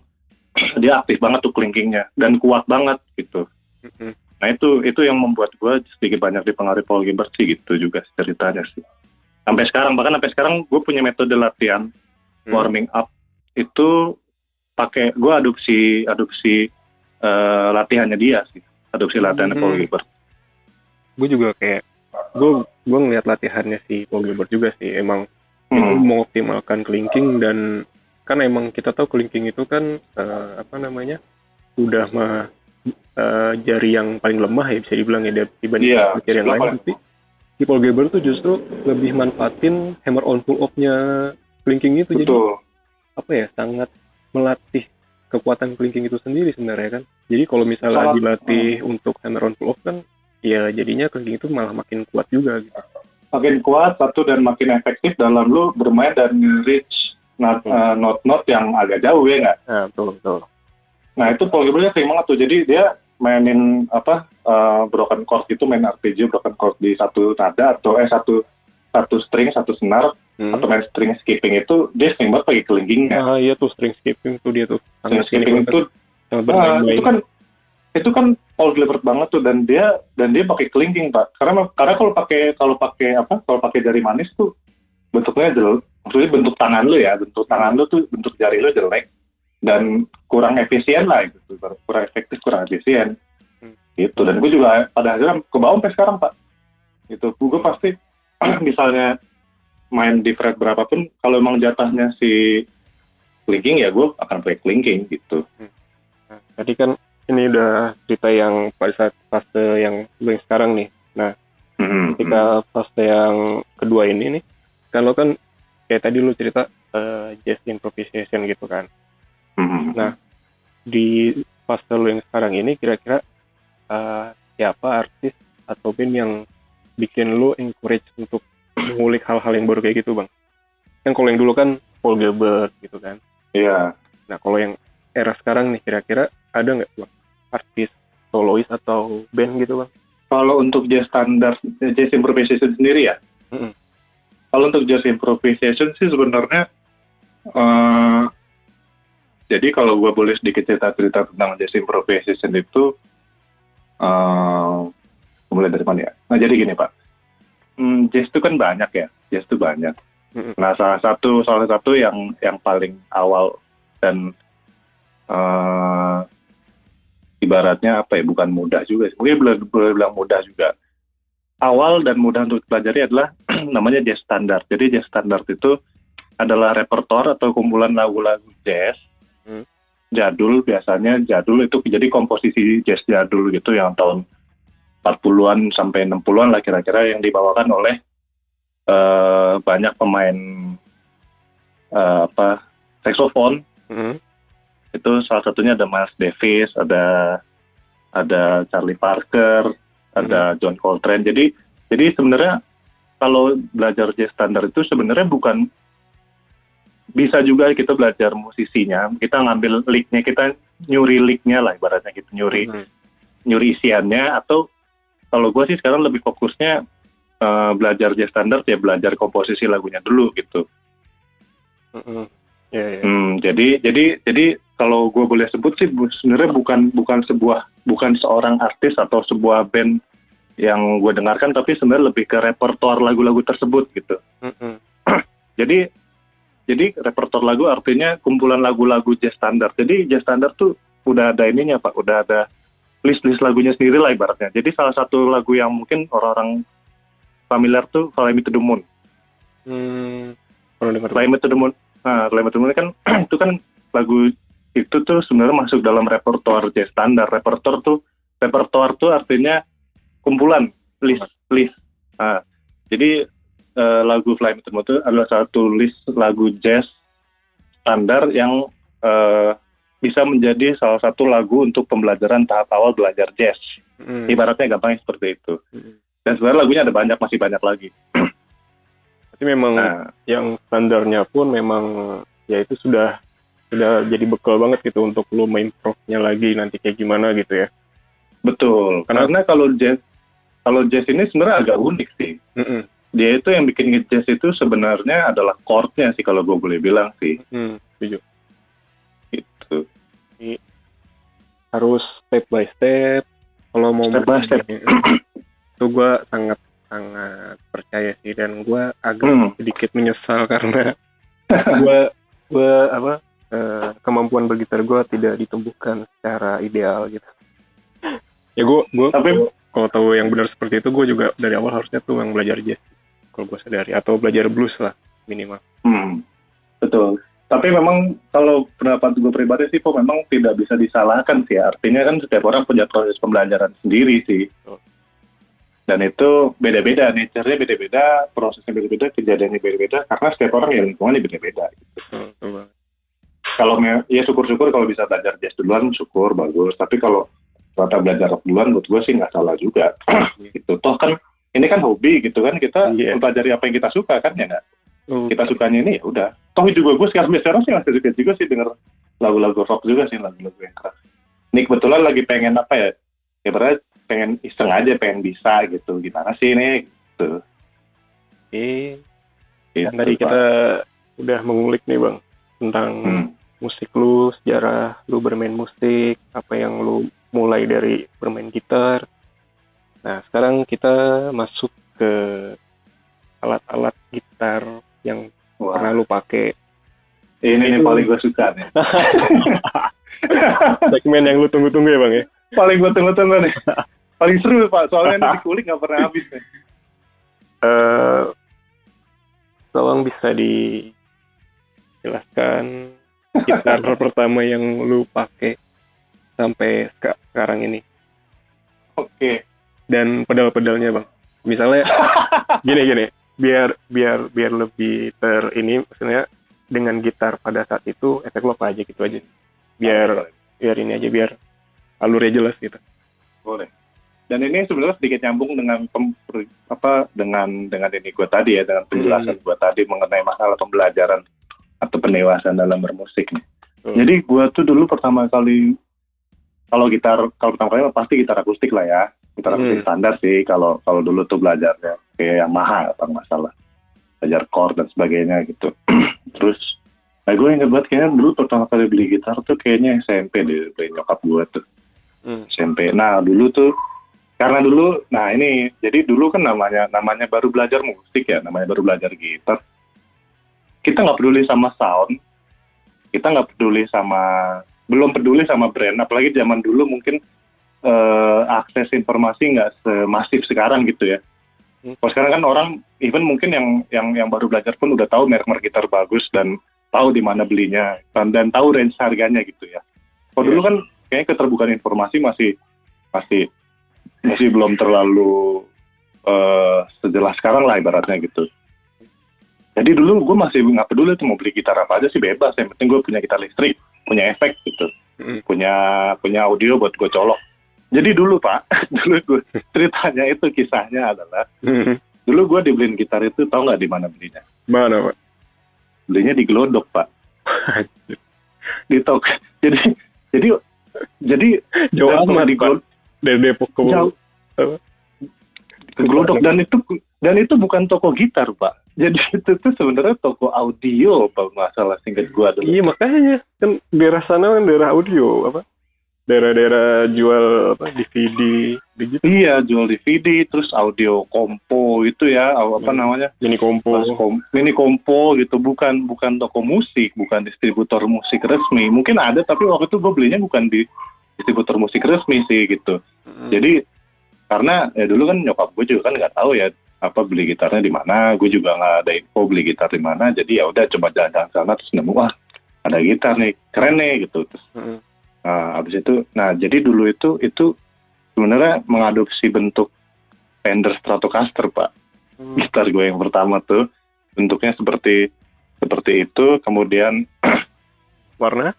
Speaker 2: dia aktif banget tuh klinkingnya dan kuat banget gitu. Nah itu itu yang membuat gue sedikit banyak dipengaruhi Paul Gilbert sih gitu juga ceritanya sih. Sampai sekarang bahkan sampai sekarang gue punya metode latihan
Speaker 1: Hmm.
Speaker 2: warming up itu pakai gue adopsi adopsi eh, latihannya dia sih adopsi latihannya Paul
Speaker 1: Hmm.
Speaker 2: Gilbert.
Speaker 1: gue juga kayak gue gue ngeliat latihannya si Paul Gilbert juga sih emang
Speaker 2: Hmm.
Speaker 1: mengoptimalkan clinking dan kan emang kita tahu clinking itu kan eh, apa namanya udah mah eh, jari yang paling lemah ya bisa dibilang ya dibanding
Speaker 2: Iya,
Speaker 1: jari yang lain tapi si Paul Gilbert tuh justru lebih manfaatin hammer on pull off-nya clinking itu jadi
Speaker 2: Betul.
Speaker 1: apa ya sangat melatih kekuatan clinking itu sendiri sebenarnya kan jadi kalau misalnya
Speaker 2: Sangat-
Speaker 1: dilatih untuk hammer on pull off kan ya jadinya clinking itu malah makin kuat juga gitu
Speaker 2: Makin kuat satu dan makin efektif dalam lu bermain dan reach not-
Speaker 1: Hmm.
Speaker 2: eh, not-not yang agak jauh ya nggak?
Speaker 1: nah betul betul
Speaker 2: Nah itu Gilbertnya sering banget tuh. Jadi dia mainin apa uh, broken chord itu main arpeggio broken chord di satu nada atau eh satu satu string satu senar
Speaker 1: Hmm.
Speaker 2: atau main string skipping itu dia sering banget pakai kelingkingnya.
Speaker 1: Ah iya tuh string skipping tuh dia tuh
Speaker 2: String skipping itu ah,
Speaker 1: bermain-main.
Speaker 2: itu kan itu kan Paul Gilbert banget tuh dan dia dan dia pakai kelingking pak. Karena karena kalau pakai kalau pakai apa kalau pakai jari manis tuh bentuknya jelek. Maksudnya bentuk tangan lu ya bentuk tangan lu tuh bentuk jari lu jelek dan kurang efisien lah gitu kurang efektif kurang efisien
Speaker 1: Hmm.
Speaker 2: gitu dan gue juga pada akhirnya ke bawah sampai sekarang pak gitu gue pasti misalnya main di fret berapapun kalau emang jatahnya si clinking ya gue akan pakai clinking gitu
Speaker 1: Nah, tadi kan ini udah cerita yang pada saat fase yang yang sekarang nih.
Speaker 2: Hmm,
Speaker 1: Ketika fase yang kedua ini nih, kan lo kan kayak tadi lu cerita eh, jazz improvisation gitu kan.
Speaker 2: hmm.
Speaker 1: Nah, di fase lu yang sekarang ini kira-kira eh, siapa artis atau band yang bikin lu encourage untuk mengulik hal-hal yang baru kayak gitu bang? Kan kalau yang dulu kan Paul Gilbert gitu kan.
Speaker 2: Iya
Speaker 1: Nah, kalau yang era sekarang nih, kira-kira ada nggak bang artis solois atau band gitu bang?
Speaker 2: kalau untuk jazz standar jazz improvisation sendiri ya
Speaker 1: Mm-mm.
Speaker 2: kalau untuk jazz improvisation sih sebenarnya eh, jadi kalau gue boleh sedikit cerita-cerita tentang jazz improvisation itu eh, mulai dari mana ya nah jadi gini pak Hmm, jazz itu kan banyak ya jazz itu banyak
Speaker 1: Mm-mm.
Speaker 2: Nah, salah satu salah satu yang yang paling awal dan eh ibaratnya apa ya? Bukan mudah juga. Mungkin boleh, boleh bilang mudah juga. Awal dan mudah untuk dipelajari adalah namanya jazz standar. Jadi jazz standar itu adalah repertoire atau kumpulan lagu-lagu jazz
Speaker 1: Hmm.
Speaker 2: jadul biasanya jadul itu jadi komposisi jazz jadul gitu yang tahun 40-an sampai 60-an lah kira-kira yang dibawakan oleh eh, banyak pemain eh, apa saksofon
Speaker 1: Mm-mm.
Speaker 2: itu salah satunya ada Miles Davis ada ada Charlie Parker ada John Coltrane jadi jadi sebenarnya kalau belajar jazz standar itu sebenarnya bukan bisa juga kita belajar musisinya kita ngambil licknya kita nyuri licknya lah ibaratnya gitu nyuri
Speaker 1: Hmm.
Speaker 2: nyuri isiannya atau kalau gue sih sekarang lebih fokusnya eh, belajar jazz standar ya belajar komposisi lagunya dulu gitu
Speaker 1: Mm-mm. Ya, ya.
Speaker 2: Hmm, jadi jadi jadi kalau gue boleh sebut sih sebenarnya bukan bukan sebuah bukan seorang artis atau sebuah band yang gue dengarkan tapi sebenarnya lebih ke repertoar lagu-lagu tersebut gitu.
Speaker 1: Mm-mm.
Speaker 2: Jadi jadi repertoar lagu artinya kumpulan lagu-lagu jazz standar. Jadi jazz standar tuh udah ada ininya pak, udah ada list-list lagunya sendiri lah ibaratnya. Jadi salah satu lagu yang mungkin orang-orang familiar tuh Fly Me to the Moon.
Speaker 1: Hmm.
Speaker 2: Fly Me to the Moon. Nah, Fly Me to the Moon kan itu kan lagu itu tuh sebenarnya masuk dalam repertoar jazz standar. Repertoar tuh repertoar tuh artinya kumpulan list list. Nah, jadi eh, lagu Fly Me to the Moon itu adalah satu list lagu jazz standar yang eh, bisa menjadi salah satu lagu untuk pembelajaran tahap awal belajar jazz.
Speaker 1: Mm.
Speaker 2: Ibaratnya gampangnya seperti itu.
Speaker 1: Mm.
Speaker 2: Dan sebenarnya lagunya ada banyak, masih banyak lagi.
Speaker 1: Tapi memang
Speaker 2: Nah,
Speaker 1: yang standarnya pun memang ya itu sudah sudah jadi bekal banget gitu untuk lu main nya lagi nanti kayak gimana gitu ya.
Speaker 2: Betul.
Speaker 1: Karena-
Speaker 2: Karena kalau jazz kalau jazz ini sebenarnya agak unik sih.
Speaker 1: Mm-mm.
Speaker 2: Dia itu yang bikin jazz itu sebenarnya adalah chordnya sih kalau gue boleh bilang sih.
Speaker 1: Hmm, setuju.
Speaker 2: Itu.
Speaker 1: Harus step by step. Kalau mau
Speaker 2: Step by step.
Speaker 1: itu gue sangat sangat percaya sih dan gue agak
Speaker 2: Hmm.
Speaker 1: sedikit menyesal karena gue gue apa eh, kemampuan bergitar gue tidak ditumbuhkan secara ideal gitu. Ya gue gue
Speaker 2: Tapi-
Speaker 1: kalau tahu yang benar seperti itu gue juga dari awal harusnya tuh yang belajar jazz kalau gue sadari atau belajar blues lah minimal.
Speaker 2: Hmm. Betul. Tapi memang kalau pendapat gue pribadi sih, kok memang tidak bisa disalahkan sih. Artinya kan setiap orang punya proses pembelajaran sendiri sih.
Speaker 1: Betul.
Speaker 2: Dan itu beda-beda, nature-nya beda-beda, prosesnya beda-beda, kejadiannya beda-beda, karena setiap orang ya lingkungannya beda-beda.
Speaker 1: Betul banget.
Speaker 2: kalau ya syukur-syukur kalau bisa belajar jazz duluan syukur bagus tapi kalau ternyata belajar rock duluan menurut gue sih nggak salah juga gitu toh kan ini kan hobi gitu kan kita
Speaker 1: Iya.
Speaker 2: mempelajari apa yang kita suka kan ya nggak
Speaker 1: Oh,
Speaker 2: kita sukanya ini ya udah toh juga gue sekarang sekarang sih masih suka juga sih denger lagu-lagu rock juga sih lagu-lagu yang keras ini kebetulan lagi pengen apa ya ya berarti pengen iseng aja pengen bisa gitu gimana sih ini gitu,
Speaker 1: Oke.
Speaker 2: gitu
Speaker 1: Kan tadi
Speaker 2: Pak.
Speaker 1: kita udah mengulik nih bang tentang
Speaker 2: Hmm.
Speaker 1: musik lu, sejarah lu bermain musik, apa yang lu mulai dari bermain gitar. Nah sekarang kita masuk ke alat-alat gitar yang
Speaker 2: Wah,
Speaker 1: pernah lu pakai.
Speaker 2: ini nih
Speaker 1: Itu-
Speaker 2: paling gue suka nih.
Speaker 1: Segmen yang lu tunggu-tunggu ya bang ya.
Speaker 2: paling gue tunggu-tunggu nih. Paling seru pak soalnya ini dikulik nggak pernah habis nih.
Speaker 1: Eh, tolong bisa dijelaskan gitar pertama yang lu pakai sampai seka- sekarang ini.
Speaker 2: Oke.
Speaker 1: Dan pedal-pedalnya bang. Misalnya gini gini, biar biar biar lebih ter ini maksudnya dengan gitar pada saat itu efek lo apa aja gitu aja. Biar biar ini aja biar alurnya jelas gitu.
Speaker 2: boleh dan ini sebenarnya sedikit nyambung dengan pem- apa dengan dengan ini gue tadi ya dengan penjelasan gue tadi mengenai masalah pembelajaran atau pendewasaan dalam bermusik nih.
Speaker 1: Tuh.
Speaker 2: Jadi gue tuh dulu pertama kali kalau gitar kalau pertama kali pasti gitar akustik lah ya gitar akustik
Speaker 1: Hmm.
Speaker 2: standar sih kalau kalau dulu tuh belajarnya kayak Yamaha apa masalah belajar chord dan sebagainya gitu. Terus Nah gue inget banget kayaknya dulu pertama kali beli gitar tuh kayaknya SMP deh, beli nyokap gue tuh.
Speaker 1: Hmm.
Speaker 2: SMP. Nah dulu tuh karena dulu, nah ini jadi dulu kan namanya namanya baru belajar musik ya, namanya baru belajar gitar. Kita nggak peduli sama sound, kita nggak peduli sama belum peduli sama brand, apalagi zaman dulu mungkin eh, akses informasi nggak semasif sekarang gitu ya.
Speaker 1: Hmm.
Speaker 2: Kalau sekarang kan orang, even mungkin yang yang yang baru belajar pun udah tahu merek-merek gitar bagus dan tahu di mana belinya dan, dan tahu range harganya gitu ya. Kalau
Speaker 1: Iya.
Speaker 2: dulu kan kayaknya keterbukaan informasi masih masih masih belum terlalu eh, sejelas sekarang lah ibaratnya gitu. Jadi dulu gue masih nggak peduli tuh mau beli gitar apa aja sih bebas, yang penting gue punya gitar listrik. punya efek gitu
Speaker 1: Mm.
Speaker 2: punya punya audio buat gue colok jadi dulu pak dulu gue ceritanya itu kisahnya adalah
Speaker 1: Hmm.
Speaker 2: dulu gue dibeliin gitar itu tau nggak di mana belinya?
Speaker 1: Mana pak?
Speaker 2: belinya di Glodok pak. Di toko jadi jadi jadi
Speaker 1: Jauh amat
Speaker 2: di. Glodok
Speaker 1: Dari Depok ke
Speaker 2: jauh. Ke Glodok. Dan itu dan itu bukan toko gitar pak. Jadi itu tuh sebenarnya toko audio pak masalah singkat gue dulu.
Speaker 1: Iya makanya. Kan daerah sana kan daerah audio apa? Daerah-daerah jual apa DVD digital.
Speaker 2: iya jual DVD terus audio kompo itu ya apa
Speaker 1: Hmm.
Speaker 2: namanya
Speaker 1: Ini kompo.
Speaker 2: Kom- mini kompo gitu bukan bukan toko musik bukan distributor musik resmi mungkin ada tapi waktu itu gue belinya bukan di distributor musik resmi sih gitu
Speaker 1: Mm.
Speaker 2: jadi karena ya dulu kan nyokap gue juga kan nggak tahu ya apa beli gitarnya di mana gue juga nggak ada info beli gitar di mana jadi ya udah coba jalan-jalan sana terus nemu wah ada gitar nih keren nih gitu terus
Speaker 1: Mm.
Speaker 2: Nah, habis itu nah jadi dulu itu itu sebenarnya mengadopsi bentuk Fender Stratocaster pak
Speaker 1: Mm.
Speaker 2: gitar gue yang pertama tuh bentuknya seperti seperti itu kemudian
Speaker 1: Warna?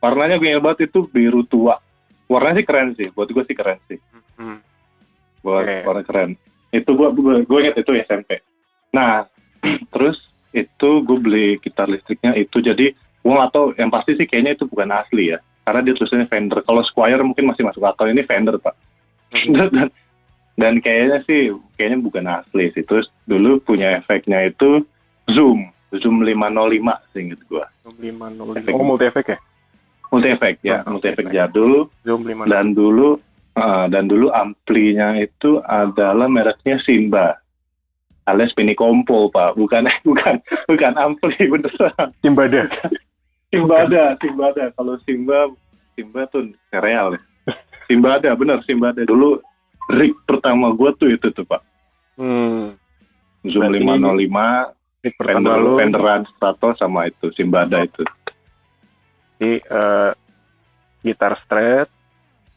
Speaker 2: warnanya gue banget itu biru tua warnanya sih keren sih buat gue sih keren sih
Speaker 1: Mm.
Speaker 2: buat
Speaker 1: Oke.
Speaker 2: warna keren itu gue gue, gue ingat itu SMP nah terus itu gue beli gitar listriknya itu jadi gue nggak tahu. Yang pasti sih kayaknya itu bukan asli ya. Karena dia tulisannya Fender. Kalau Squire mungkin masih masuk akal. Ini Fender pak. Dan, dan, dan kayaknya sih kayaknya bukan asli sih. Terus dulu punya efeknya itu zoom. Zoom 505 seinget gue
Speaker 1: 505. Oh multi efek ya?
Speaker 2: multi efek. Ya?
Speaker 1: Oh,
Speaker 2: multi efek
Speaker 1: multi-efek.
Speaker 2: jadul.
Speaker 1: Zoom 505.
Speaker 2: dan dulu uh, dan dulu amplinya itu adalah mereknya Simba. Alias Mini Kompo pak. Bukan bukan bukan ampli beneran
Speaker 1: Timbada.
Speaker 2: Simbada Simbada kalau Simba Simba tuh sereal ya Simbada bener Simbada dulu rig pertama gua tuh itu tuh pak
Speaker 1: Hmm.
Speaker 2: Zoom
Speaker 1: Berarti
Speaker 2: 505
Speaker 1: Ini pertama
Speaker 2: Fender
Speaker 1: lu
Speaker 2: Fenderan Strato sama itu Simbada itu
Speaker 1: di eh, gitar straight,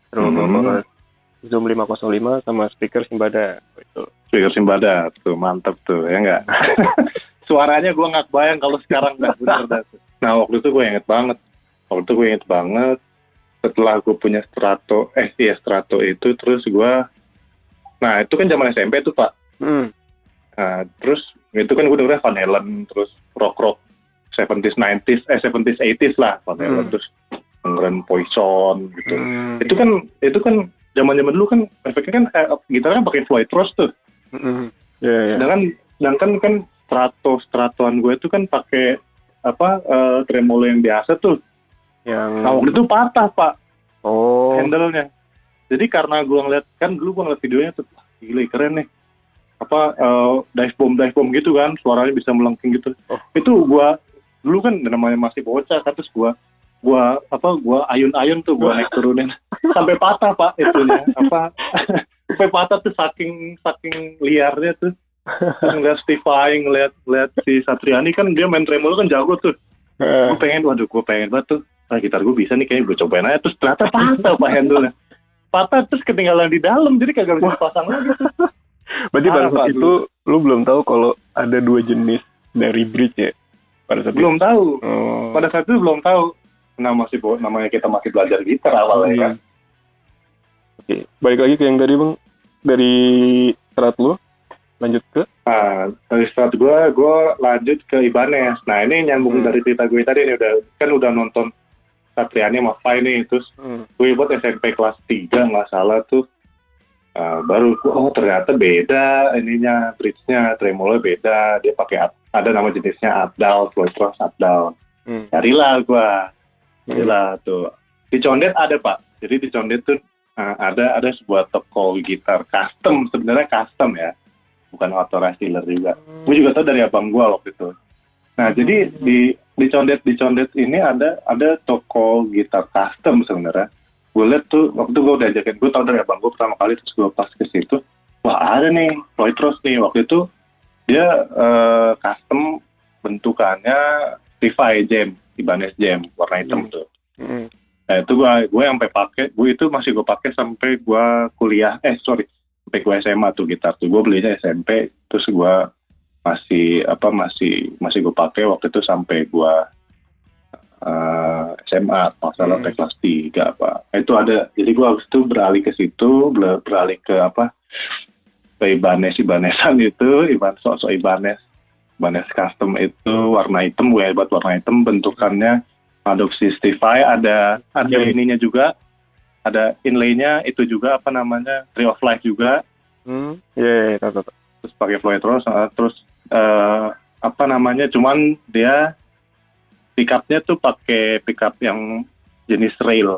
Speaker 1: terus
Speaker 2: Mhm.
Speaker 1: Zoom 505 sama speaker Simbada. Itu.
Speaker 2: speaker Simbada tuh mantep tuh ya enggak suaranya gua nggak bayang kalau sekarang nggak bener dah. Nah waktu itu gue inget banget waktu itu gue inget banget setelah gue punya strato eh iya strato itu terus gua nah itu kan zaman SMP tuh pak
Speaker 1: Hmm.
Speaker 2: nah, terus itu kan gue dengernya Van Halen terus rock rock 70s 90s eh 70s 80s lah Van Halen
Speaker 1: Hmm.
Speaker 2: terus dengerin Poison gitu
Speaker 1: Hmm.
Speaker 2: itu kan itu kan zaman zaman dulu kan efeknya kan eh, gitarnya pakai Floyd Rose tuh
Speaker 1: Hmm. Ya ya.
Speaker 2: sedangkan sedangkan kan strato stratoan gue itu kan pakai apa eh, tremolo yang biasa tuh.
Speaker 1: Yang
Speaker 2: nah waktu itu patah pak.
Speaker 1: Oh.
Speaker 2: handle-nya. Jadi karena gue ngeliat kan dulu gue ngeliat videonya tuh gila keren nih. Apa eh, dive bomb dive bomb gitu kan suaranya bisa melengking gitu.
Speaker 1: Oh.
Speaker 2: itu gue dulu kan namanya masih bocah kan terus gue gua apa gua ayun-ayun tuh gua naik turunin. Sampai patah pak itunya apa. Sampai patah tuh saking saking liarnya tuh ngeliat Steve Vai ngeliat ngeliat si Satriani kan dia main tremolo kan jago tuh.
Speaker 1: Eh,
Speaker 2: gue pengen waduh gue pengen banget tuh. Nah, gitar gue bisa nih kayaknya gue cobain aja. Terus ternyata patah pak handle-nya patah terus ketinggalan di dalam jadi kagak bisa pasang lagi tuh.
Speaker 1: Berarti pada saat itu lu belum tahu kalau ada dua jenis dari bridge ya? Pada saat
Speaker 2: belum tahu.
Speaker 1: Itu? Oh.
Speaker 2: pada saat itu belum tahu. Nah masih namanya kita masih belajar gitar awalnya kan
Speaker 1: Hmm. Oke, balik lagi ke yang tadi bang. Dari serat lu lanjut ke
Speaker 2: Nah, dari start gue, gue lanjut ke Ibanez. Nah, ini nyambung
Speaker 1: Hmm.
Speaker 2: dari cerita gue tadi nih, udah kan udah nonton Satriani sama Fai nih, terus
Speaker 1: hmm.
Speaker 2: gue buat SMP kelas 3 nggak salah tuh. Ah, baru gua, oh ternyata beda ininya, bridge-nya, tremolo beda. Dia pakai up- ada nama jenisnya Abdal, Floyd Rose Abdal.
Speaker 1: Hmm.
Speaker 2: Carilah gue,
Speaker 1: Hmm.
Speaker 2: carilah tuh. Di Condet ada pak, jadi di Condet tuh ah, ada ada sebuah toko gitar custom, sebenarnya custom ya, bukan authorized dealer juga. Gue juga tahu dari abang gue waktu itu. Nah jadi di di condet di condet ini ada ada toko gitar custom sebenarnya. Gue lihat tuh waktu gue udah ajakin gue tahu dari abang gue pertama kali terus gue pas ke situ wah ada nih Floyd Rose nih. Waktu itu dia eh, custom bentukannya Levi Jam Ibanez Jam warna hitam
Speaker 1: Hmm.
Speaker 2: tuh.
Speaker 1: Hmm.
Speaker 2: Nah itu gue gue sampai pakai, gue itu masih gue pakai sampai gue kuliah, eh sorry, sampai gue SMA tuh gitar tuh. Gue belinya SMP, terus gue masih apa masih masih gue pakai waktu itu sampai gue uh, SMA masalah
Speaker 1: Hmm.
Speaker 2: kelas 3 apa itu ada jadi gue habis itu beralih ke situ ber- beralih ke apa ke Ibanez Ibanesan itu Iban sok sok Ibanez Ibanez custom itu warna hitam gue buat warna hitam bentukannya Adobe 65 ada ada
Speaker 1: Hmm.
Speaker 2: ininya juga ada inlaynya itu juga apa namanya Tree of Life juga
Speaker 1: Hmm. Iya, iya, tahu, tahu, tahu.
Speaker 2: terus pakai Floyd Rose uh, terus eh, apa namanya cuman dia pickupnya tuh pakai pickup yang jenis rail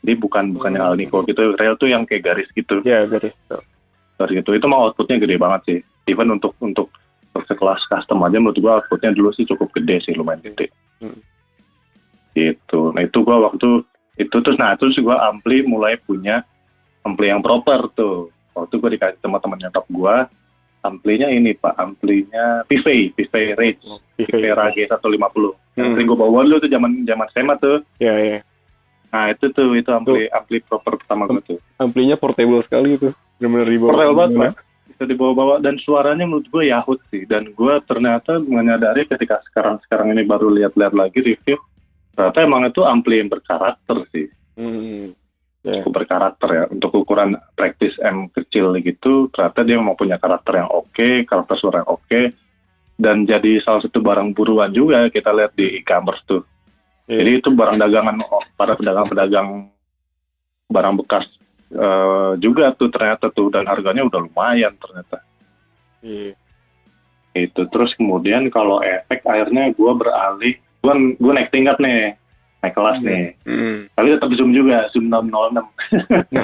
Speaker 2: jadi bukan bukan yang
Speaker 1: Hmm.
Speaker 2: Alnico gitu rail tuh yang kayak garis gitu
Speaker 1: Iya, garis. Tahu.
Speaker 2: garis gitu itu mah outputnya gede banget sih even untuk untuk sekelas custom aja menurut gua outputnya dulu sih cukup gede sih lumayan gede
Speaker 1: Hmm.
Speaker 2: gitu nah itu gua waktu itu terus nah terus gua ampli mulai punya ampli yang proper tuh waktu gua dikasih sama teman nyokap gua amplinya ini pak amplinya PV PV Rage PV Rage 150 yang
Speaker 1: Hmm.
Speaker 2: sering gua bawa dulu tuh zaman zaman SMA tuh
Speaker 1: Iya, iya.
Speaker 2: nah itu tuh itu ampli ampli proper pertama gua tuh
Speaker 1: Amplinya portable sekali itu. Benar-benar dibawa.
Speaker 2: Portable banget. Pak. bisa dibawa-bawa dan suaranya menurut gue Yahut sih dan gue ternyata menyadari ketika sekarang sekarang ini baru lihat-lihat lagi review ternyata emang itu ampli yang berkarakter sih
Speaker 1: Hmm. Ya.
Speaker 2: cukup berkarakter ya untuk ukuran praktis M kecil gitu ternyata dia mau punya karakter yang oke karakter suara yang oke dan jadi salah satu barang buruan juga kita lihat di e-commerce tuh
Speaker 1: Iya.
Speaker 2: jadi itu barang dagangan oh, para pedagang-pedagang barang bekas eh, juga tuh ternyata tuh dan harganya udah lumayan ternyata
Speaker 1: Iya.
Speaker 2: itu terus kemudian kalau efek akhirnya gue beralih gue gue naik tingkat nih naik kelas
Speaker 1: Hmm.
Speaker 2: nih
Speaker 1: Hmm.
Speaker 2: tapi tetap zoom juga zoom 606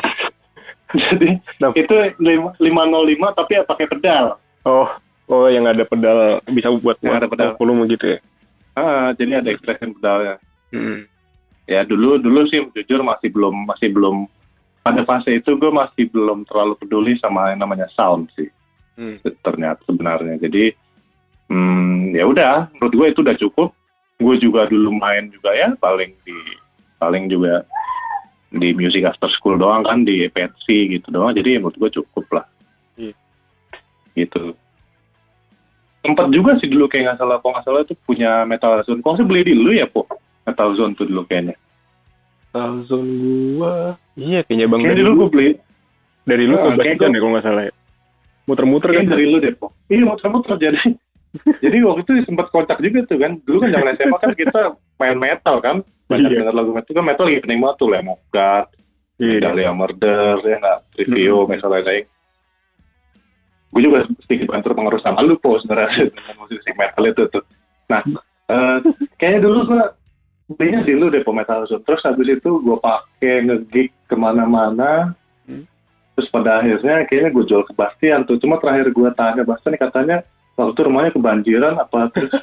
Speaker 2: jadi
Speaker 1: Nah.
Speaker 2: itu lima- 505 tapi ya pakai pedal
Speaker 1: Oh, oh yang ada pedal bisa buat
Speaker 2: Yang ada pedal.
Speaker 1: volume gitu ya.
Speaker 2: ah, jadi ada extraction pedalnya
Speaker 1: Hmm.
Speaker 2: ya dulu dulu sih jujur masih belum masih belum pada fase itu gue masih belum terlalu peduli sama yang namanya sound sih
Speaker 1: Hmm.
Speaker 2: ternyata sebenarnya jadi hmm, ya udah menurut gue itu udah cukup gue juga dulu main juga ya paling di paling juga di music after school doang kan di EPC gitu doang. Jadi menurut gue cukup lah.
Speaker 1: Iya.
Speaker 2: gitu. Tempat juga sih dulu kayak nggak salah kok nggak salah itu punya metal zone. Kok sih beli di lu ya po metal zone tuh dulu kayaknya.
Speaker 1: Thousand gua. Iya, kayaknya Bang
Speaker 2: kayaknya
Speaker 1: dari
Speaker 2: dulu gue beli.
Speaker 1: dari lu ke
Speaker 2: Ah, kayak
Speaker 1: Bastian
Speaker 2: gua-
Speaker 1: ya kalau nggak salah ya. Muter-muter kan.
Speaker 2: Dari lu deh po iya muter-muter jadi jadi waktu itu sempat kocak juga tuh kan dulu kan zaman SMA kan kita main metal kan banyak
Speaker 1: Iya.
Speaker 2: denger lagu metal kan metal lagi penting banget tuh Lamb of God
Speaker 1: Iya.
Speaker 2: Dahlia Murder ya nggak Trivio
Speaker 1: Hmm.
Speaker 2: misalnya lain gue juga sedikit banget terpengaruh sama lu po sebenarnya dengan musik metal itu tuh nah eh, kayaknya dulu gue belinya di lu deh metal zone terus habis itu gue pakai ngegig ke mana-mana
Speaker 1: Hmm.
Speaker 2: terus pada akhirnya kayaknya gue jual ke Bastian tuh cuma terakhir gue tanya Bastian katanya waktu itu rumahnya kebanjiran apa terus?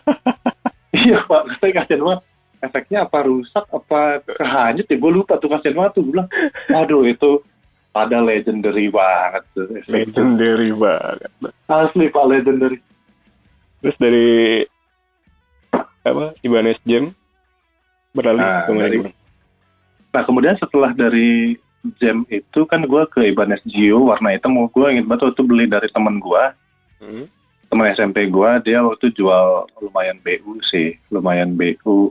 Speaker 2: Iya pak. Katanya kasihan banget. Efeknya apa? Rusak apa kehanyut? Ya gue lupa tuh kasihan banget tuh. Gue bilang aduh itu ada legendary banget tuh.
Speaker 1: Legendary banget.
Speaker 2: asli pak legendary.
Speaker 1: Terus dari apa? Ibanez Jam beralih
Speaker 2: Nah,
Speaker 1: ke
Speaker 2: dari- nah kemudian setelah dari jam itu kan gue ke Ibanez Gio warna hitam. Gue inget banget waktu beli dari temen gue
Speaker 1: Hmm.
Speaker 2: Teman SMP gue dia waktu jual lumayan BU sih lumayan BU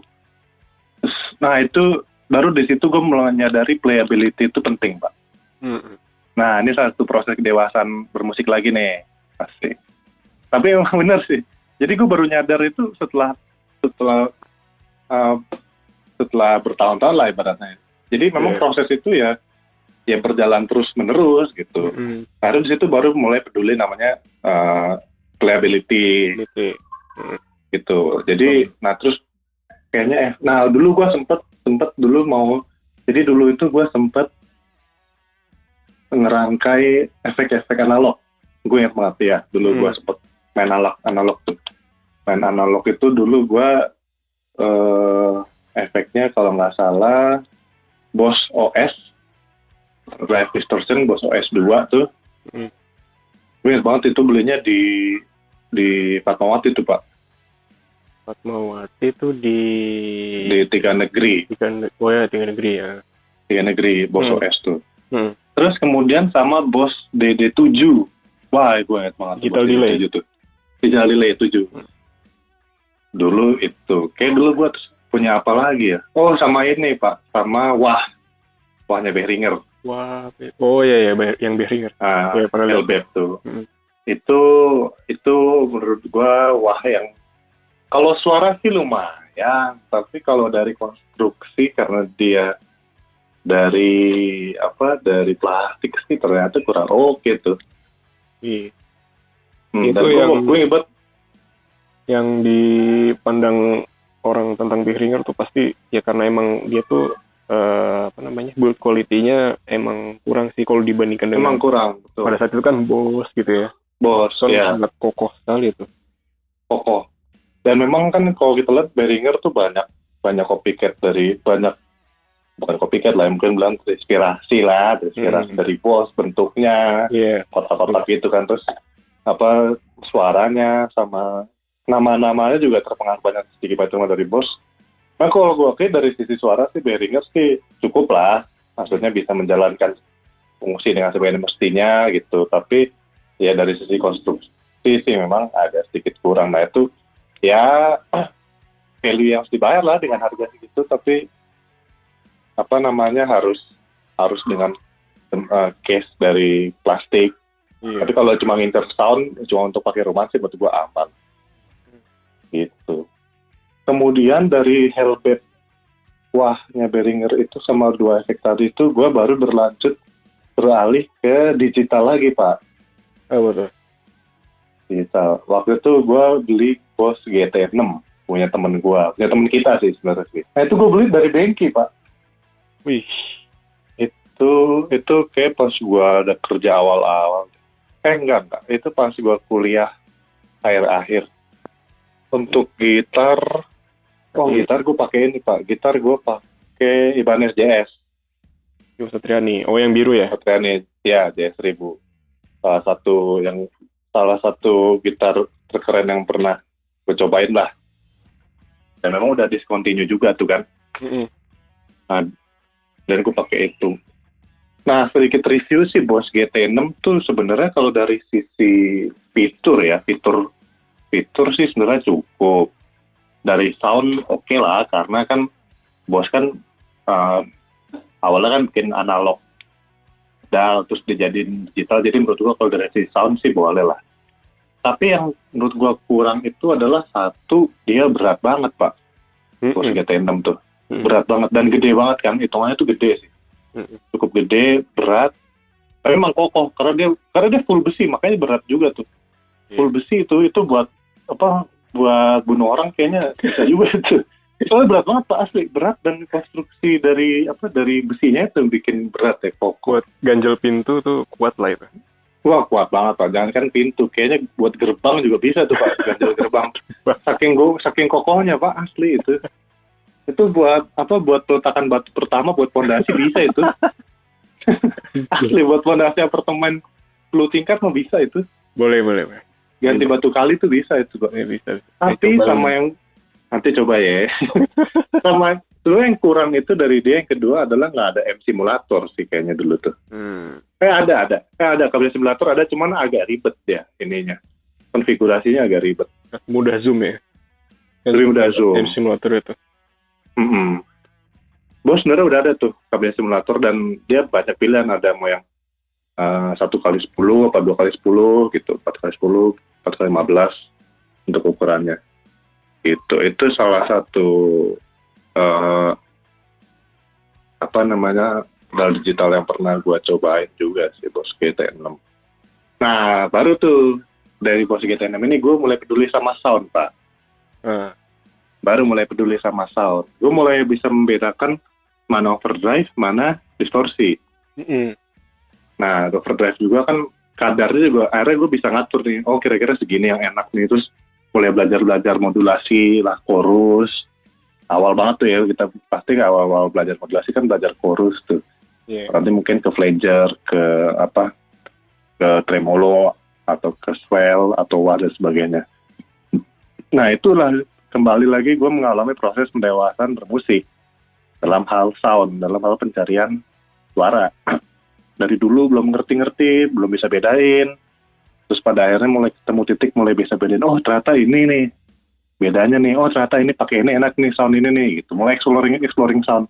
Speaker 2: nah itu baru di situ gue mulai menyadari playability itu penting pak
Speaker 1: Hmm.
Speaker 2: Nah, ini salah satu proses kedewasaan bermusik lagi nih, pasti. Tapi emang bener sih. Jadi gue baru nyadar itu setelah setelah uh, setelah bertahun-tahun lah ibaratnya. Jadi memang
Speaker 1: Iya.
Speaker 2: proses itu ya ya berjalan terus menerus gitu.
Speaker 1: Hmm.
Speaker 2: Baru di situ baru mulai peduli namanya uh, playability
Speaker 1: Gitu.
Speaker 2: gitu. Jadi nah terus kayaknya eh nah dulu gua sempet sempet dulu mau jadi dulu itu gua sempet ngerangkai efek-efek analog. Gue ingat banget ya, dulu
Speaker 1: Hmm.
Speaker 2: gua sempet main analog analog tuh. Main analog itu dulu gua eh efeknya kalau nggak salah Boss OS Drive Distortion Boss OS 2 tuh.
Speaker 1: Hmm.
Speaker 2: Gue banget itu belinya di di Fatmawati tuh pak
Speaker 1: Fatmawati itu di
Speaker 2: di tiga negeri
Speaker 1: tiga oh ya tiga negeri ya.
Speaker 2: tiga negeri bos
Speaker 1: Hmm.
Speaker 2: OS tuh
Speaker 1: Hmm.
Speaker 2: terus kemudian sama bos DD7 wah gue ingat banget
Speaker 1: Digital
Speaker 2: bos
Speaker 1: delay.
Speaker 2: DD7 tuh digital delay 7
Speaker 1: Hmm.
Speaker 2: dulu itu kayak dulu gue punya apa lagi ya oh sama ini pak sama wah wahnya Behringer
Speaker 1: Wah, oh iya ya yang Behringer.
Speaker 2: ah
Speaker 1: Iya, lihat.
Speaker 2: Hellbait tuh
Speaker 1: Mm.
Speaker 2: Itu itu menurut gua wah yang kalau suara sih lumayan tapi kalau dari konstruksi karena dia dari apa dari plastik sih ternyata kurang oke tuh
Speaker 1: Iya.
Speaker 2: hmm,
Speaker 1: Itu
Speaker 2: dan
Speaker 1: yang-
Speaker 2: gue hebat
Speaker 1: Yang dipandang orang tentang Behringer tuh pasti ya karena emang dia tuh eh, apa namanya build quality-nya emang kurang sih kalau dibandingkan dengan
Speaker 2: emang kurang betul
Speaker 1: pada saat itu kan bos gitu ya.
Speaker 2: Bos
Speaker 1: Kan
Speaker 2: ya
Speaker 1: sangat kokoh sekali tuh.
Speaker 2: kokoh dan memang kan kalau kita lihat Behringer tuh banyak banyak copycat dari banyak bukan copycat lah mungkin bilang terinspirasi lah terinspirasi
Speaker 1: Hmm.
Speaker 2: dari bos bentuknya
Speaker 1: Iya.
Speaker 2: kotak-kotak gitu kan terus apa suaranya sama nama-namanya juga terpengaruh banyak sedikit banyak dari bos nah kalau gue oke dari sisi suara sih Behringer sih cukup lah maksudnya bisa menjalankan fungsi dengan sebaik mestinya gitu tapi ya dari sisi konstruksi sih memang agak sedikit kurang. Nah itu ya value yang harus dibayar lah dengan harga segitu tapi apa namanya harus harus dengan eh, case dari plastik.
Speaker 1: Iya.
Speaker 2: tapi kalau cuma nginter sound cuma untuk pakai rumah sih menurut gua aman. Gitu. Kemudian dari Hellbait wahnya Behringer itu sama dua efek tadi itu gua baru berlanjut beralih ke digital lagi pak
Speaker 1: Oh, betul.
Speaker 2: digital waktu itu gua beli Bose GT6 punya temen gua. Punya temen kita sih sebenarnya sih. Nah itu gua beli dari Bengki pak.
Speaker 1: Wih.
Speaker 2: itu itu kayak pas gua ada kerja awal-awal. Eh enggak enggak. Itu pas gua kuliah akhir-akhir. Untuk gitar oh. Gitar gua pakai ini pak. Gitar gua pakai Ibanez JS
Speaker 1: Yo Satriani. Oh, yang biru ya?
Speaker 2: Satriani. Ya JS 1000 salah satu yang salah satu gitar terkeren yang pernah gue cobain lah dan memang udah discontinue juga tuh kan
Speaker 1: Mm-mm.
Speaker 2: dan gue pakai itu. Nah, sedikit review sih Bose GT6 tuh sebenarnya kalau dari sisi fitur ya, fitur fitur sih sebenarnya cukup. Dari sound oke lah, karena kan Bose kan uh, awalnya kan bikin analog dan terus dijadiin digital, jadi menurut gua kalau dari sisi sound sih boleh lah. Tapi yang menurut gua kurang itu adalah satu, dia berat banget pak, Bose
Speaker 1: Mm-mm.
Speaker 2: GT6 tuh
Speaker 1: Mm-mm.
Speaker 2: berat banget dan gede banget kan hitungannya tuh gede sih
Speaker 1: Mm-mm.
Speaker 2: cukup gede berat tapi emang kokoh karena dia karena dia full besi makanya berat juga tuh
Speaker 1: Iya.
Speaker 2: full besi itu itu buat apa buat bunuh orang kayaknya bisa juga itu soalnya berat banget pak asli. Berat dan konstruksi dari apa dari besinya itu yang bikin berat ya kokoh
Speaker 1: Buat ganjel pintu tuh kuat lah itu.
Speaker 2: wah kuat banget pak. Jangan kan pintu. Kayaknya buat gerbang juga bisa tuh pak ganjel gerbang. Saking go saking kokohnya pak asli itu. Itu buat apa buat peletakan batu pertama buat pondasi bisa itu. Asli buat pondasi apartemen 10 tingkat mau bisa itu.
Speaker 1: Boleh, boleh. boleh.
Speaker 2: ganti batu kali itu bisa itu pak.
Speaker 1: Ya, bisa.
Speaker 2: tapi sama yang nanti coba ya sama dulu yang kurang itu dari dia yang kedua adalah nggak ada M simulator sih kayaknya dulu tuh
Speaker 1: Hmm.
Speaker 2: Eh ada ada, eh ada kabel simulator ada, cuman agak ribet ya ininya. Konfigurasinya agak ribet.
Speaker 1: Mudah zoom ya.
Speaker 2: Lebih mudah zoom.
Speaker 1: Game simulator itu.
Speaker 2: Mm-mm. Bos sebenarnya udah ada tuh kabel simulator dan dia banyak pilihan ada mau yang eh, satu kali sepuluh apa dua kali sepuluh gitu, empat kali sepuluh, empat kali lima belas untuk ukurannya. Itu itu salah satu eh, apa namanya pedal digital yang pernah gua cobain juga sih bos GT6. Nah baru tuh dari bos GT6 ini gue mulai peduli sama sound pak
Speaker 1: Ah,
Speaker 2: baru mulai peduli sama sound. Gue mulai bisa membedakan mana overdrive, mana distorsi.
Speaker 1: mm-mm.
Speaker 2: Nah, overdrive juga kan kadarnya juga akhirnya gue bisa ngatur nih, oh kira-kira segini yang enak nih. Terus mulai belajar-belajar modulasi lah, chorus. Awal banget tuh ya, kita pasti awal-awal belajar modulasi kan belajar chorus tuh.
Speaker 1: Iya.
Speaker 2: Nanti mungkin ke flanger, ke apa, ke tremolo, atau ke swell, atau wah dan sebagainya. Nah itulah kembali lagi gue mengalami proses pendewasaan bermusik dalam hal sound, dalam hal pencarian suara. Dari dulu belum ngerti-ngerti, belum bisa bedain. Terus pada akhirnya mulai ketemu titik, mulai bisa bedain. Oh ternyata ini nih bedanya nih oh ternyata ini pakai ini enak nih sound ini nih gitu mulai exploring exploring sound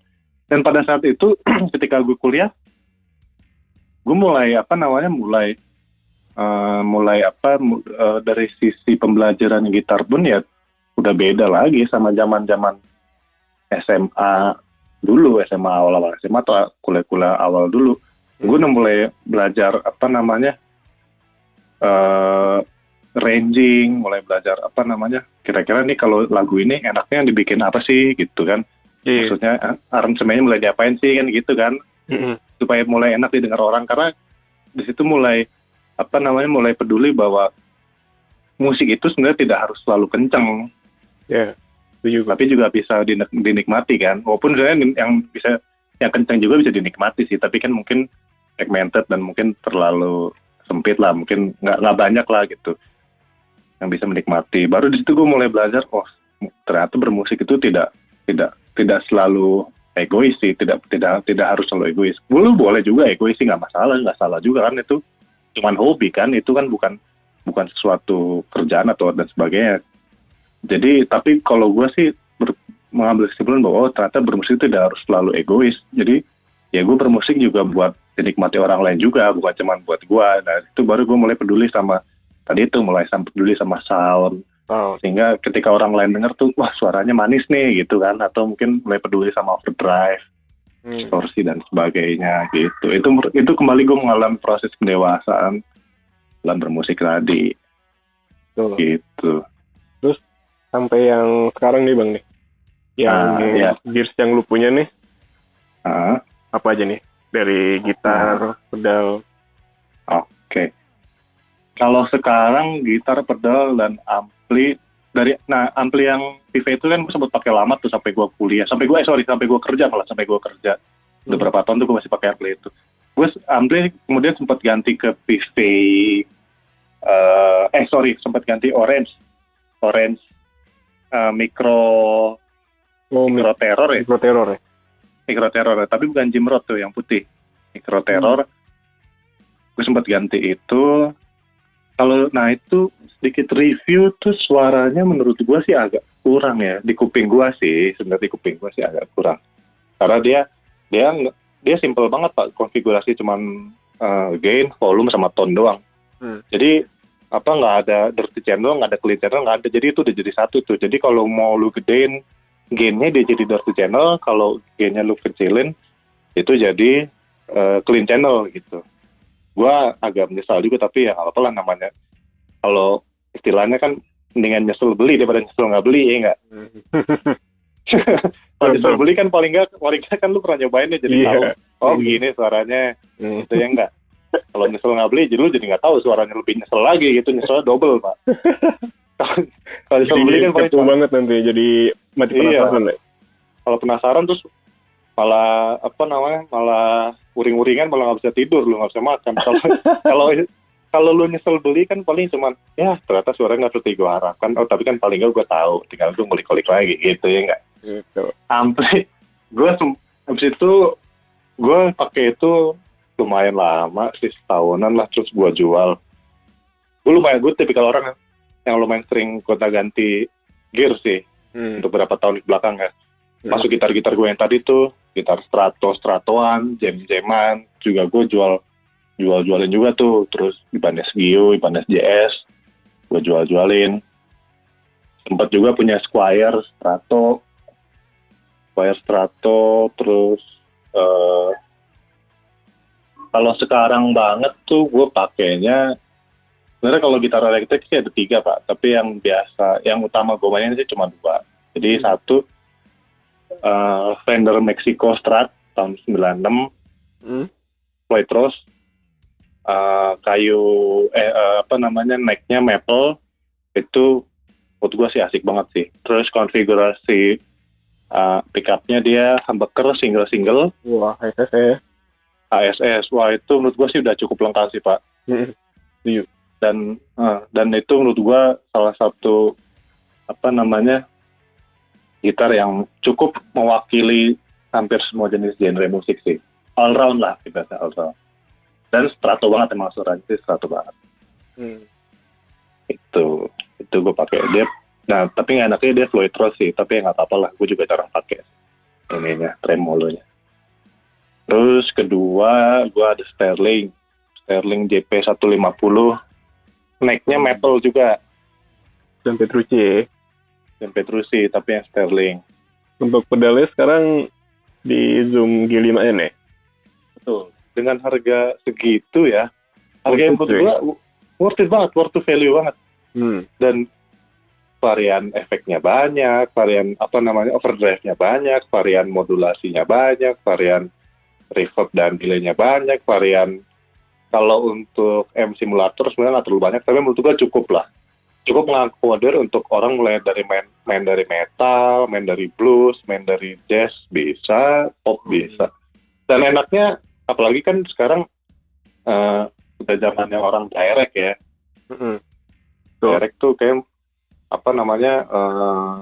Speaker 2: dan pada saat itu ketika gue kuliah gue mulai apa namanya mulai uh, mulai apa uh, dari sisi pembelajaran gitar pun ya udah beda lagi sama zaman zaman SMA dulu SMA awal-awal SMA atau kuliah-kuliah awal dulu gue udah mulai belajar apa namanya uh, ranging mulai belajar apa namanya kira-kira nih kalau lagu ini enaknya dibikin apa sih gitu kan yeah. maksudnya aransemennya mulai diapain sih kan gitu kan mm-hmm. supaya mulai enak didengar orang karena di situ mulai apa namanya mulai peduli bahwa musik itu sebenarnya tidak harus selalu kenceng
Speaker 1: ya
Speaker 2: yeah. tapi juga bisa dinik- dinikmati kan walaupun sebenarnya yang bisa yang kenceng juga bisa dinikmati sih tapi kan mungkin segmented dan mungkin terlalu sempit lah mungkin nggak nggak banyak lah gitu yang bisa menikmati. Baru di situ gue mulai belajar oh ternyata bermusik itu tidak tidak tidak selalu egois sih tidak tidak tidak harus selalu egois. Dulu boleh juga egois sih nggak masalah nggak salah juga kan itu. Cuman hobi kan itu kan bukan bukan sesuatu kerjaan atau dan sebagainya. Jadi tapi kalau gue sih ber, mengambil kesimpulan bahwa oh, ternyata bermusik itu tidak harus selalu egois. Jadi ya gue bermusik juga buat dinikmati orang lain juga bukan cuma buat gue nah itu baru gue mulai peduli sama tadi itu mulai sampai peduli sama sound oh. sehingga ketika orang lain dengar tuh wah suaranya manis nih gitu kan atau mungkin mulai peduli sama overdrive hmm. distorsi dan sebagainya gitu itu itu kembali gue mengalami proses pendewasaan dalam bermusik tadi Tuh. gitu
Speaker 1: terus sampai yang sekarang nih bang nih yang uh, ya. gears yang lu punya nih uh. apa aja nih dari gitar pedal.
Speaker 2: Oke. Okay kalau sekarang gitar, pedal dan ampli dari nah ampli yang PV itu kan gue sempat pakai lama tuh sampai gue kuliah, sampai gue eh sorry sampai gue kerja malah sampai gue kerja. Udah hmm. berapa tahun tuh gue masih pakai ampli itu. Gue ampli kemudian sempat ganti ke PV uh, eh sorry sempat ganti orange. Orange uh, micro
Speaker 1: oh, micro terror ya? micro terror ya
Speaker 2: micro terror tapi bukan Jimrod tuh yang putih. Micro terror hmm. gue sempat ganti itu. Kalau nah itu sedikit review tuh suaranya menurut gua sih agak kurang ya. Di kuping gua sih sebenarnya di kuping gua sih agak kurang. Karena dia dia dia simple banget pak. Konfigurasi cuman uh, gain volume sama tone doang. Hmm. jadi apa nggak ada dirty channel nggak ada clean channel nggak ada. Jadi itu udah jadi satu tuh. Jadi kalau mau lu gedein gainnya dia jadi dirty channel kalau gainnya lu kecilin itu jadi uh, clean channel gitu. Gue agak menyesal juga tapi ya apa lah namanya. Kalau istilahnya kan mendingan nyesel beli daripada nyesel nggak beli ya nggak? Kalau nyesel beli kan paling nggak paling nggak kan lu pernah nyobain ya jadi yeah. tahu. Oh hmm. begini suaranya. Mm. itu ya enggak kalau nyesel nggak beli jadi lu jadi nggak tahu suaranya lebih nyesel lagi gitu. Nyesel double pak
Speaker 1: kalau nyesel beli kan paling banget nanti jadi mati iya. penasaran
Speaker 2: iya. kalau penasaran terus malah apa namanya malah uring-uringan malah nggak bisa tidur lu nggak bisa makan kalau kalau kalau lu nyesel beli kan paling cuma ya ternyata suaranya nggak seperti gue harapkan oh tapi kan paling nggak gue tahu tinggal gue ngulik-ngulik lagi gitu ya enggak gitu. ampli gue habis itu gue pakai itu lumayan lama sih setahunan lah terus gue jual gue lumayan gue tipikal orang yang lumayan sering kota ganti gear sih hmm. untuk beberapa tahun di belakang ya hmm. masuk gitar-gitar gue yang tadi tuh gitar strato stratoan jam jaman juga gue jual jual jualin juga tuh terus Ibanez Gio Ibanez JS gue jual jualin sempat juga punya Squire Strato Squire Strato terus uh, kalau sekarang banget tuh gue pakainya sebenarnya kalau gitar elektrik sih ada tiga pak. Tapi yang biasa yang utama gue mainin sih cuma dua. Jadi hmm. satu uh, Fender Mexico Strat tahun 96 hmm? Floyd Rose. Uh, kayu eh uh, apa namanya necknya maple. Itu menurut gue sih asik banget sih. Terus konfigurasi uh, pickupnya dia humbucker single single
Speaker 1: wah ASS
Speaker 2: ASS wah itu menurut gue sih udah cukup lengkap sih pak. Hmm. Dan uh, dan itu menurut gue salah satu apa namanya gitar yang cukup mewakili hampir semua jenis genre musik sih. All round lah kita all round. Dan strato banget emang suaranya sih strato banget. Hmm. Itu itu gue pakai dia Nah, tapi nggak enaknya dia Floyd Rose sih, tapi ya nggak apa-apa lah, gue juga jarang pakai ininya, tremolonya. Terus kedua, gue ada Sterling, Sterling JP 150, necknya metal juga,
Speaker 1: Dan Petrucci
Speaker 2: dan Petrucci, tapi yang Sterling.
Speaker 1: Untuk pedalnya sekarang di Zoom G5N ya?
Speaker 2: Betul. Dengan harga segitu ya, harga yang
Speaker 1: Worth
Speaker 2: menurut worth it banget, worth to value banget.
Speaker 1: Hmm.
Speaker 2: dan varian efeknya banyak, varian apa namanya overdrive-nya banyak, varian modulasinya banyak, varian reverb dan delay-nya banyak, varian kalau untuk M simulator sebenarnya nggak terlalu banyak, tapi menurut gua cukup lah. Cukup mengakomodir untuk orang mulai dari main, main dari metal, main dari blues, main dari jazz bisa, pop bisa. Dan enaknya, apalagi kan sekarang eh, udah zamannya orang direct ya.
Speaker 1: Betul.
Speaker 2: direct tuh kayak apa namanya eh,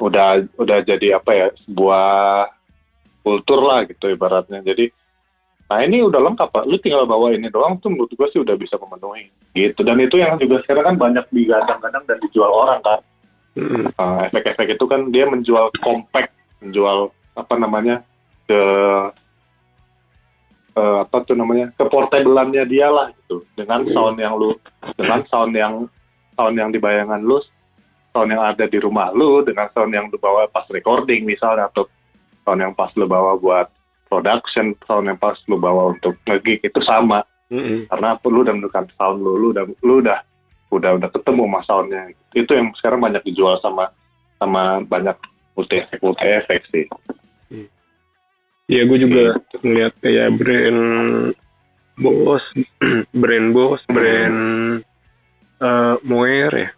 Speaker 2: udah udah jadi apa ya sebuah kultur lah gitu ibaratnya jadi nah ini udah lengkap pak. Lu tinggal bawa ini doang tuh menurut gua sih udah bisa memenuhi. Gitu. Dan itu yang juga sekarang kan banyak digadang-gadang dan dijual orang kan efek-efek itu kan dia menjual compact menjual apa namanya ke eh, apa tuh namanya ke portableannya dia lah gitu. Dengan sound yang lu dengan sound yang sound yang di bayangan lu sound yang ada di rumah lu dengan sound yang lu bawa pas recording misalnya atau sound yang pas lu bawa buat production sound yang pas lu bawa untuk nge itu sama.
Speaker 1: Mm-mm.
Speaker 2: karena lu udah menentukan sound lu lu udah lu udah udah udah ketemu sama soundnya. Itu yang sekarang banyak dijual sama sama banyak multi efek multi efek sih.
Speaker 1: Iya, gue juga ngeliat kayak brand Bos, brand Bos, brand eh Moer ya.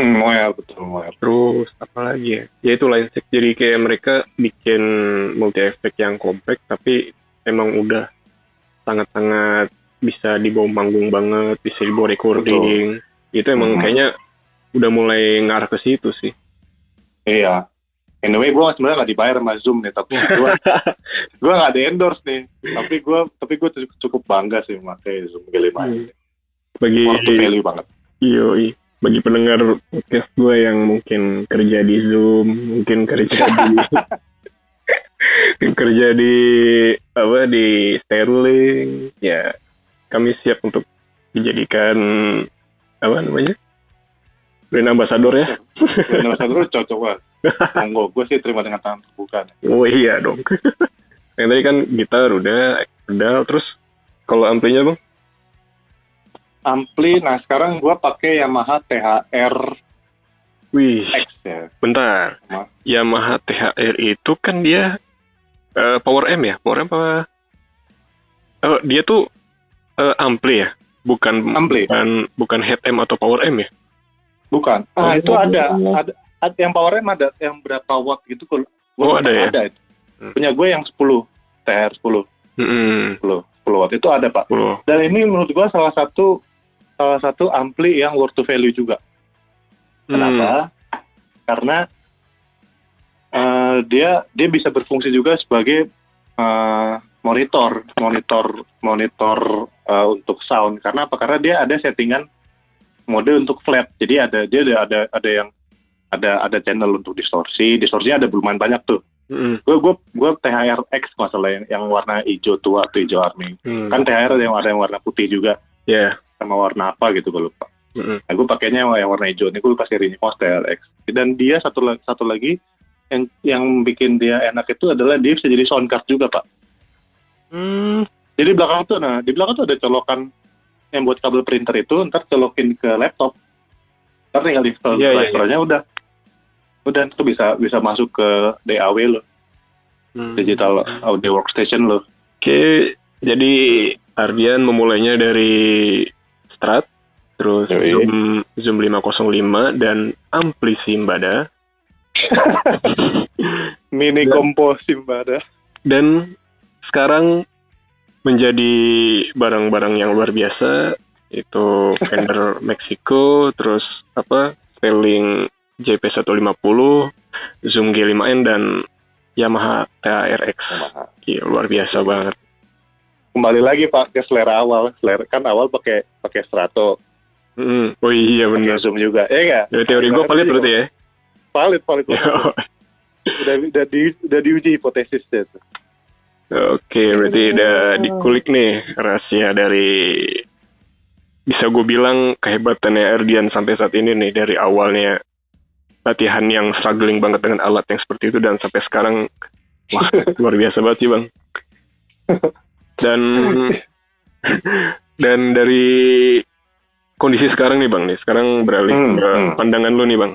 Speaker 2: Hmm, Moel betul Moel
Speaker 1: Terus apa lagi ya? Ya itu line six. Jadi kayak mereka bikin multi efek yang compact tapi emang udah sangat-sangat bisa dibawa panggung banget, bisa dibawa recording. Itu emang
Speaker 2: Mhm.
Speaker 1: kayaknya udah mulai ngarah ke situ sih.
Speaker 2: iya anyway gue sebenarnya nggak dibayar sama Zoom nih tapi gue gue nggak di endorse nih tapi gue tapi gue cukup bangga sih memakai Zoom G5
Speaker 1: Hmm. Bagi
Speaker 2: the value banget
Speaker 1: Yoi. Bagi pendengar podcast gue yang mungkin kerja di Zoom, mungkin kerja di kerja di apa di Sterling, ya kami siap untuk dijadikan apa namanya brand ambassador ya.
Speaker 2: Benar satu cocok banget monggo gue sih terima dengan tangan terbuka.
Speaker 1: Oh iya dong. yang tadi kan gitar udah, pedal, terus kalau amplinya bang?
Speaker 2: Ampli nah sekarang gue pakai Yamaha THR
Speaker 1: Wih,
Speaker 2: X ya
Speaker 1: bentar.
Speaker 2: Ma-
Speaker 1: Yamaha THR itu kan dia eh, Power M ya? Power M apa? Oh, dia tuh eh, ampli ya? Bukan
Speaker 2: Ampli.
Speaker 1: bukan bukan head M atau Power M ya?
Speaker 2: Bukan. Ah,
Speaker 1: Oh.
Speaker 2: itu ada. ada. Ada yang powernya ada yang berapa watt gitu kalau
Speaker 1: Oh, ada ya?
Speaker 2: Ada. itu.
Speaker 1: Hmm.
Speaker 2: Punya gue yang 10 TR 10
Speaker 1: Hmm.
Speaker 2: 10 10 watt itu ada, Pak.
Speaker 1: Oh.
Speaker 2: Dan ini menurut gue salah satu salah satu ampli yang worth to value juga.
Speaker 1: Hmm.
Speaker 2: Kenapa? Karena eh, dia dia bisa berfungsi juga sebagai eh, monitor, monitor, monitor eh, untuk sound. Karena apa? Karena dia ada settingan mode untuk flat. Jadi ada dia ada ada, ada yang ada ada channel untuk distorsi. Distorsinya ada lumayan banyak tuh.
Speaker 1: Hmm.
Speaker 2: Gue gue gue THR X masalah yang yang warna hijau tua atau hijau army.
Speaker 1: Hmm.
Speaker 2: Kan THR ada yang ada yang warna putih juga
Speaker 1: Ya.
Speaker 2: Sama warna apa gitu gue lupa.
Speaker 1: Hmm.
Speaker 2: Nah, gue pakainya yang warna hijau ini gue lupa serinya oh TRX. Dan dia satu satu lagi yang yang bikin dia enak itu adalah dia bisa jadi sound card juga pak.
Speaker 1: Hmm.
Speaker 2: Jadi belakang tuh, nah di belakang tuh ada colokan yang buat kabel printer itu, ntar colokin ke laptop. Ntar tinggal di install
Speaker 1: Iya, iya,
Speaker 2: drivernya udah, udah itu bisa bisa masuk ke DAW lo,
Speaker 1: Hmm.
Speaker 2: digital audio workstation lo.
Speaker 1: Oke, jadi Ardian memulainya dari Strat, terus
Speaker 2: Yoi.
Speaker 1: Zoom, Zoom 505 dan ampli Simbada.
Speaker 2: Mini
Speaker 1: Dan-
Speaker 2: compo Simbada.
Speaker 1: dan sekarang menjadi barang-barang yang luar biasa itu Fender Mexico terus apa Sterling JP150 Zoom G5N dan Yamaha THRX Gila, luar biasa banget
Speaker 2: Kembali lagi pak ke selera awal, selera kan awal pakai pakai Strato,
Speaker 1: Hmm. Oh iya benar.
Speaker 2: Zoom juga. Eh enggak?
Speaker 1: Ya, teori gue valid berarti ya.
Speaker 2: Valid, valid. valid. udah, udah, di, udah diuji hipotesisnya tuh.
Speaker 1: Oke, berarti udah dikulik nih rahasia dari bisa gue bilang kehebatannya Erdian sampai saat ini nih dari awalnya latihan yang struggling banget dengan alat yang seperti itu dan sampai sekarang wah luar biasa banget sih bang. Dan dan dari kondisi sekarang nih bang nih sekarang beralih
Speaker 2: Hmm,
Speaker 1: ke
Speaker 2: hmm.
Speaker 1: pandangan lu nih bang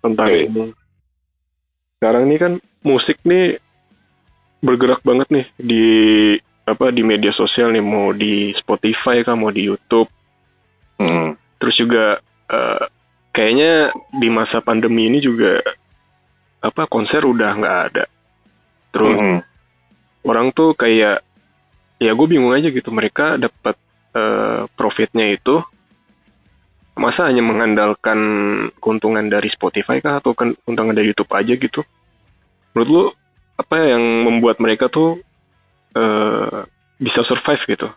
Speaker 1: tentang
Speaker 2: Oke.
Speaker 1: ini. Sekarang nih kan musik nih bergerak banget nih di apa di media sosial nih mau di Spotify kah mau di YouTube
Speaker 2: Hmm.
Speaker 1: terus juga eh, kayaknya di masa pandemi ini juga apa konser udah nggak ada terus
Speaker 2: Hmm.
Speaker 1: orang tuh kayak ya gue bingung aja gitu. Mereka dapat eh, profitnya itu masa hanya mengandalkan keuntungan dari Spotify kah atau kan keuntungan dari YouTube aja gitu? Menurut lu apa yang membuat mereka tuh eh, bisa survive gitu?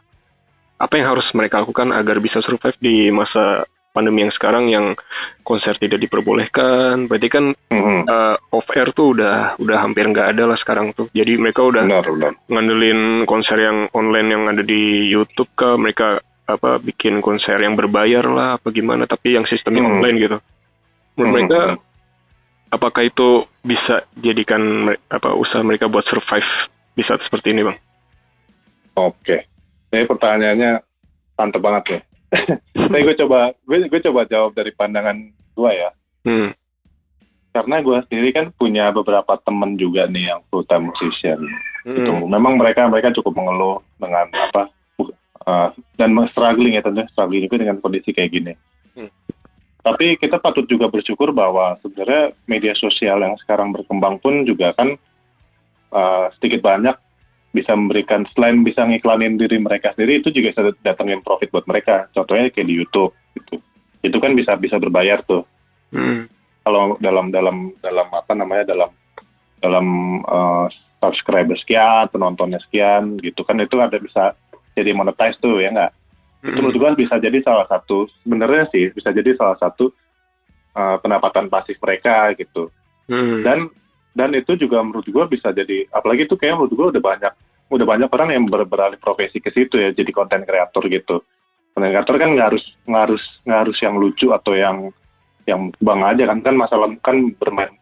Speaker 1: Apa yang harus mereka lakukan agar bisa survive di masa pandemi yang sekarang yang konser tidak diperbolehkan berarti kan
Speaker 2: Hmm.
Speaker 1: eh, off air tuh udah udah hampir nggak ada lah sekarang tuh jadi mereka udah
Speaker 2: Benar, benar.
Speaker 1: ngandelin konser yang online yang ada di YouTube kah mereka apa bikin konser yang berbayar lah apa gimana tapi yang sistemnya
Speaker 2: Hmm.
Speaker 1: online gitu menurut
Speaker 2: Hmm.
Speaker 1: mereka apakah itu bisa jadikan apa usaha mereka buat survive di saat seperti ini bang
Speaker 2: Oke. Ini pertanyaannya mantep banget nih. Tapi gue coba, gue, gue coba jawab dari pandangan gue ya.
Speaker 1: hmm.
Speaker 2: Karena gue sendiri kan punya beberapa temen juga nih yang full time musician. Gitu.
Speaker 1: Hmm.
Speaker 2: Memang mereka mereka cukup mengeluh dengan apa uh, dan struggling ya tentunya struggling juga dengan kondisi kayak gini.
Speaker 1: Hmm.
Speaker 2: Tapi kita patut juga bersyukur bahwa sebenarnya media sosial yang sekarang berkembang pun juga kan uh, sedikit banyak bisa memberikan selain bisa ngiklanin diri mereka sendiri itu juga bisa datengin profit buat mereka. Contohnya kayak di YouTube gitu. Itu kan bisa bisa berbayar tuh
Speaker 1: Hmm.
Speaker 2: kalau dalam dalam dalam apa namanya dalam dalam uh, subscriber sekian penontonnya sekian gitu kan itu ada bisa jadi monetize tuh ya nggak itu menurut bisa jadi salah satu sebenarnya sih bisa jadi salah satu uh, pendapatan pasif mereka gitu
Speaker 1: Hmm.
Speaker 2: dan dan itu juga menurut gua bisa jadi apalagi itu kayak menurut gua udah banyak udah banyak orang yang ber- beralih profesi ke situ ya jadi konten kreator gitu. Konten kreator kan nggak harus nggak harus nggak harus yang lucu atau yang yang bang aja kan kan masalah kan bermain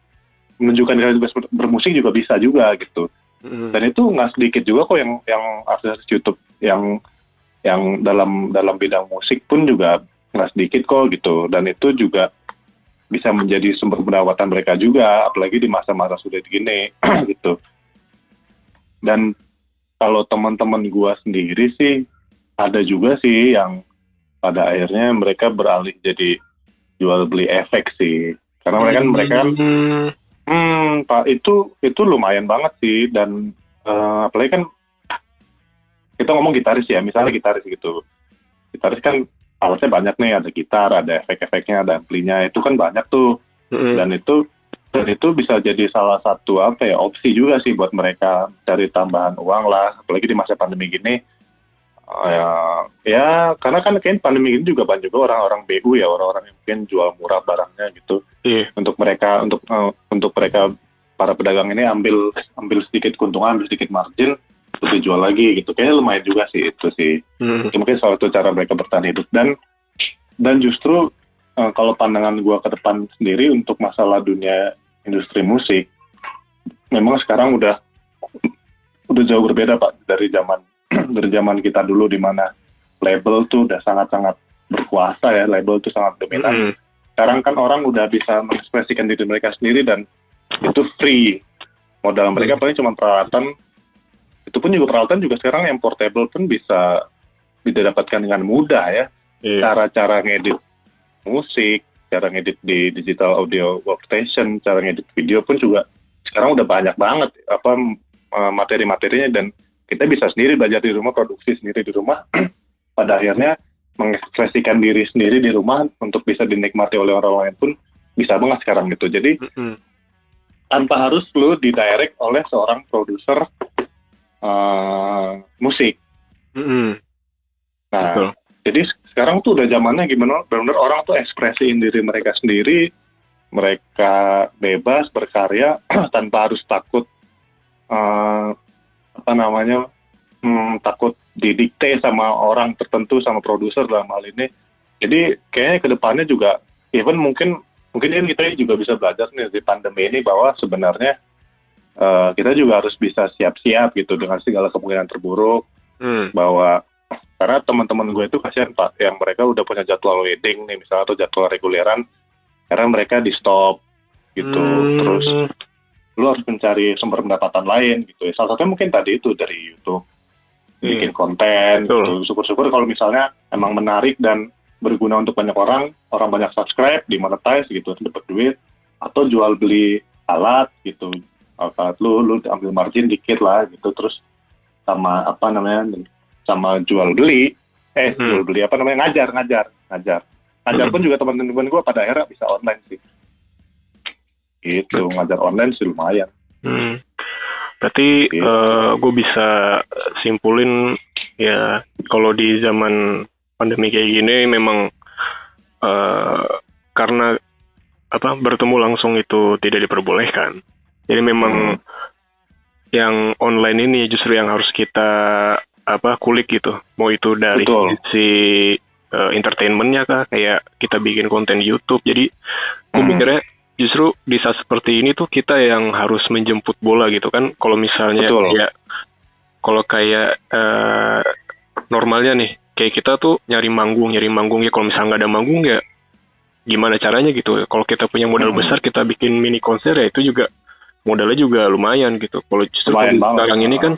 Speaker 2: menunjukkan kreativitas ber- bermusik juga bisa juga gitu.
Speaker 1: Hmm.
Speaker 2: dan itu nggak sedikit juga kok yang yang artis YouTube yang yang dalam dalam bidang musik pun juga nggak sedikit kok gitu. Dan itu juga bisa menjadi sumber pendapatan mereka juga apalagi di masa-masa sulit gini gitu dan kalau teman-teman gua sendiri sih ada juga sih yang pada akhirnya mereka beralih jadi jual beli efek sih karena mereka kan mereka kan
Speaker 1: Hmm.
Speaker 2: Pak, itu itu lumayan banget sih dan eh, apalagi kan kita ngomong gitaris ya, misalnya gitaris gitu. Gitaris kan alatnya banyak nih, ada gitar, ada efek-efeknya, ada amplinya, itu kan banyak tuh.
Speaker 1: Hmm.
Speaker 2: Dan itu dan itu bisa jadi salah satu apa ya opsi juga sih buat mereka cari tambahan uang lah, apalagi di masa pandemi gini. Eh, ya, ya, karena kan kayak pandemi ini juga banyak juga orang-orang BU ya, orang-orang yang mungkin jual murah barangnya gitu
Speaker 1: Iya.
Speaker 2: untuk mereka untuk eh, untuk mereka para pedagang ini ambil ambil sedikit keuntungan ambil sedikit margin terus dijual lagi gitu. Kayaknya lumayan juga sih itu sih.
Speaker 1: Hmm.
Speaker 2: itu mungkin salah satu cara mereka bertahan hidup. Dan dan justru eh, kalau pandangan gua ke depan sendiri untuk masalah dunia industri musik memang sekarang udah udah jauh berbeda pak dari zaman dari zaman kita dulu di mana label tuh udah sangat-sangat berkuasa ya label tuh sangat dominan.
Speaker 1: Hmm.
Speaker 2: sekarang kan orang udah bisa mengekspresikan diri mereka sendiri dan itu free. Modal mereka paling cuma peralatan itu pun juga peralatan juga sekarang yang portable pun bisa didapatkan dengan mudah ya
Speaker 1: Iya.
Speaker 2: cara-cara ngedit musik cara ngedit di digital audio workstation cara ngedit video pun juga sekarang udah banyak banget apa eh, materi-materinya dan kita bisa sendiri belajar di rumah produksi sendiri di rumah pada akhirnya mengekspresikan diri sendiri di rumah untuk bisa dinikmati oleh orang lain pun bisa banget sekarang gitu jadi
Speaker 1: Hmm.
Speaker 2: tanpa harus lu didirect oleh seorang produser eh, musik
Speaker 1: Hmm.
Speaker 2: nah
Speaker 1: Betul.
Speaker 2: jadi sekarang tuh udah zamannya gimana benar-benar orang tuh ekspresiin diri mereka sendiri mereka bebas berkarya tanpa harus takut uh, apa namanya hmm, takut didikte sama orang tertentu sama produser dalam hal ini jadi kayaknya ke depannya juga even mungkin mungkin ini kita juga bisa belajar nih di pandemi ini bahwa sebenarnya uh, kita juga harus bisa siap-siap gitu dengan segala kemungkinan terburuk. Hmm. bahwa karena teman-teman gue itu kasihan pak yang mereka udah punya jadwal wedding nih misalnya atau jadwal reguleran karena mereka di stop gitu. Hmm. terus lu harus mencari sumber pendapatan lain gitu. Ya salah satunya mungkin tadi itu dari YouTube. Hmm. bikin konten gitu. Syukur-syukur kalau misalnya emang menarik dan berguna untuk banyak orang orang banyak subscribe dimonetize gitu dapat duit atau jual beli alat gitu alat lu lu ambil margin dikit lah gitu. Terus sama apa namanya sama jual beli. Eh hmm. jual beli apa namanya ngajar ngajar ngajar. Ngajar pun juga teman-teman gue pada akhirnya bisa online sih. Gitu ngajar online sih lumayan. Hmm.
Speaker 1: berarti gitu. uh, eh, gue bisa simpulin ya kalau di zaman pandemi kayak gini memang uh, karena apa bertemu langsung itu tidak diperbolehkan jadi memang hmm. yang online ini justru yang harus kita apa kulik gitu mau itu dari Betul. sisi uh, entertainmentnya kah kayak kita bikin konten YouTube jadi aku hmm. mikirnya justru di saat seperti ini tuh kita yang harus menjemput bola gitu kan kalau misalnya Betul. ya kalau kayak uh, normalnya nih kayak kita tuh nyari manggung nyari manggung ya kalau misalnya nggak ada manggung ya gimana caranya gitu kalau kita punya modal hmm. besar kita bikin mini konser ya itu juga modalnya juga lumayan gitu. Kalau justru sekarang ini kan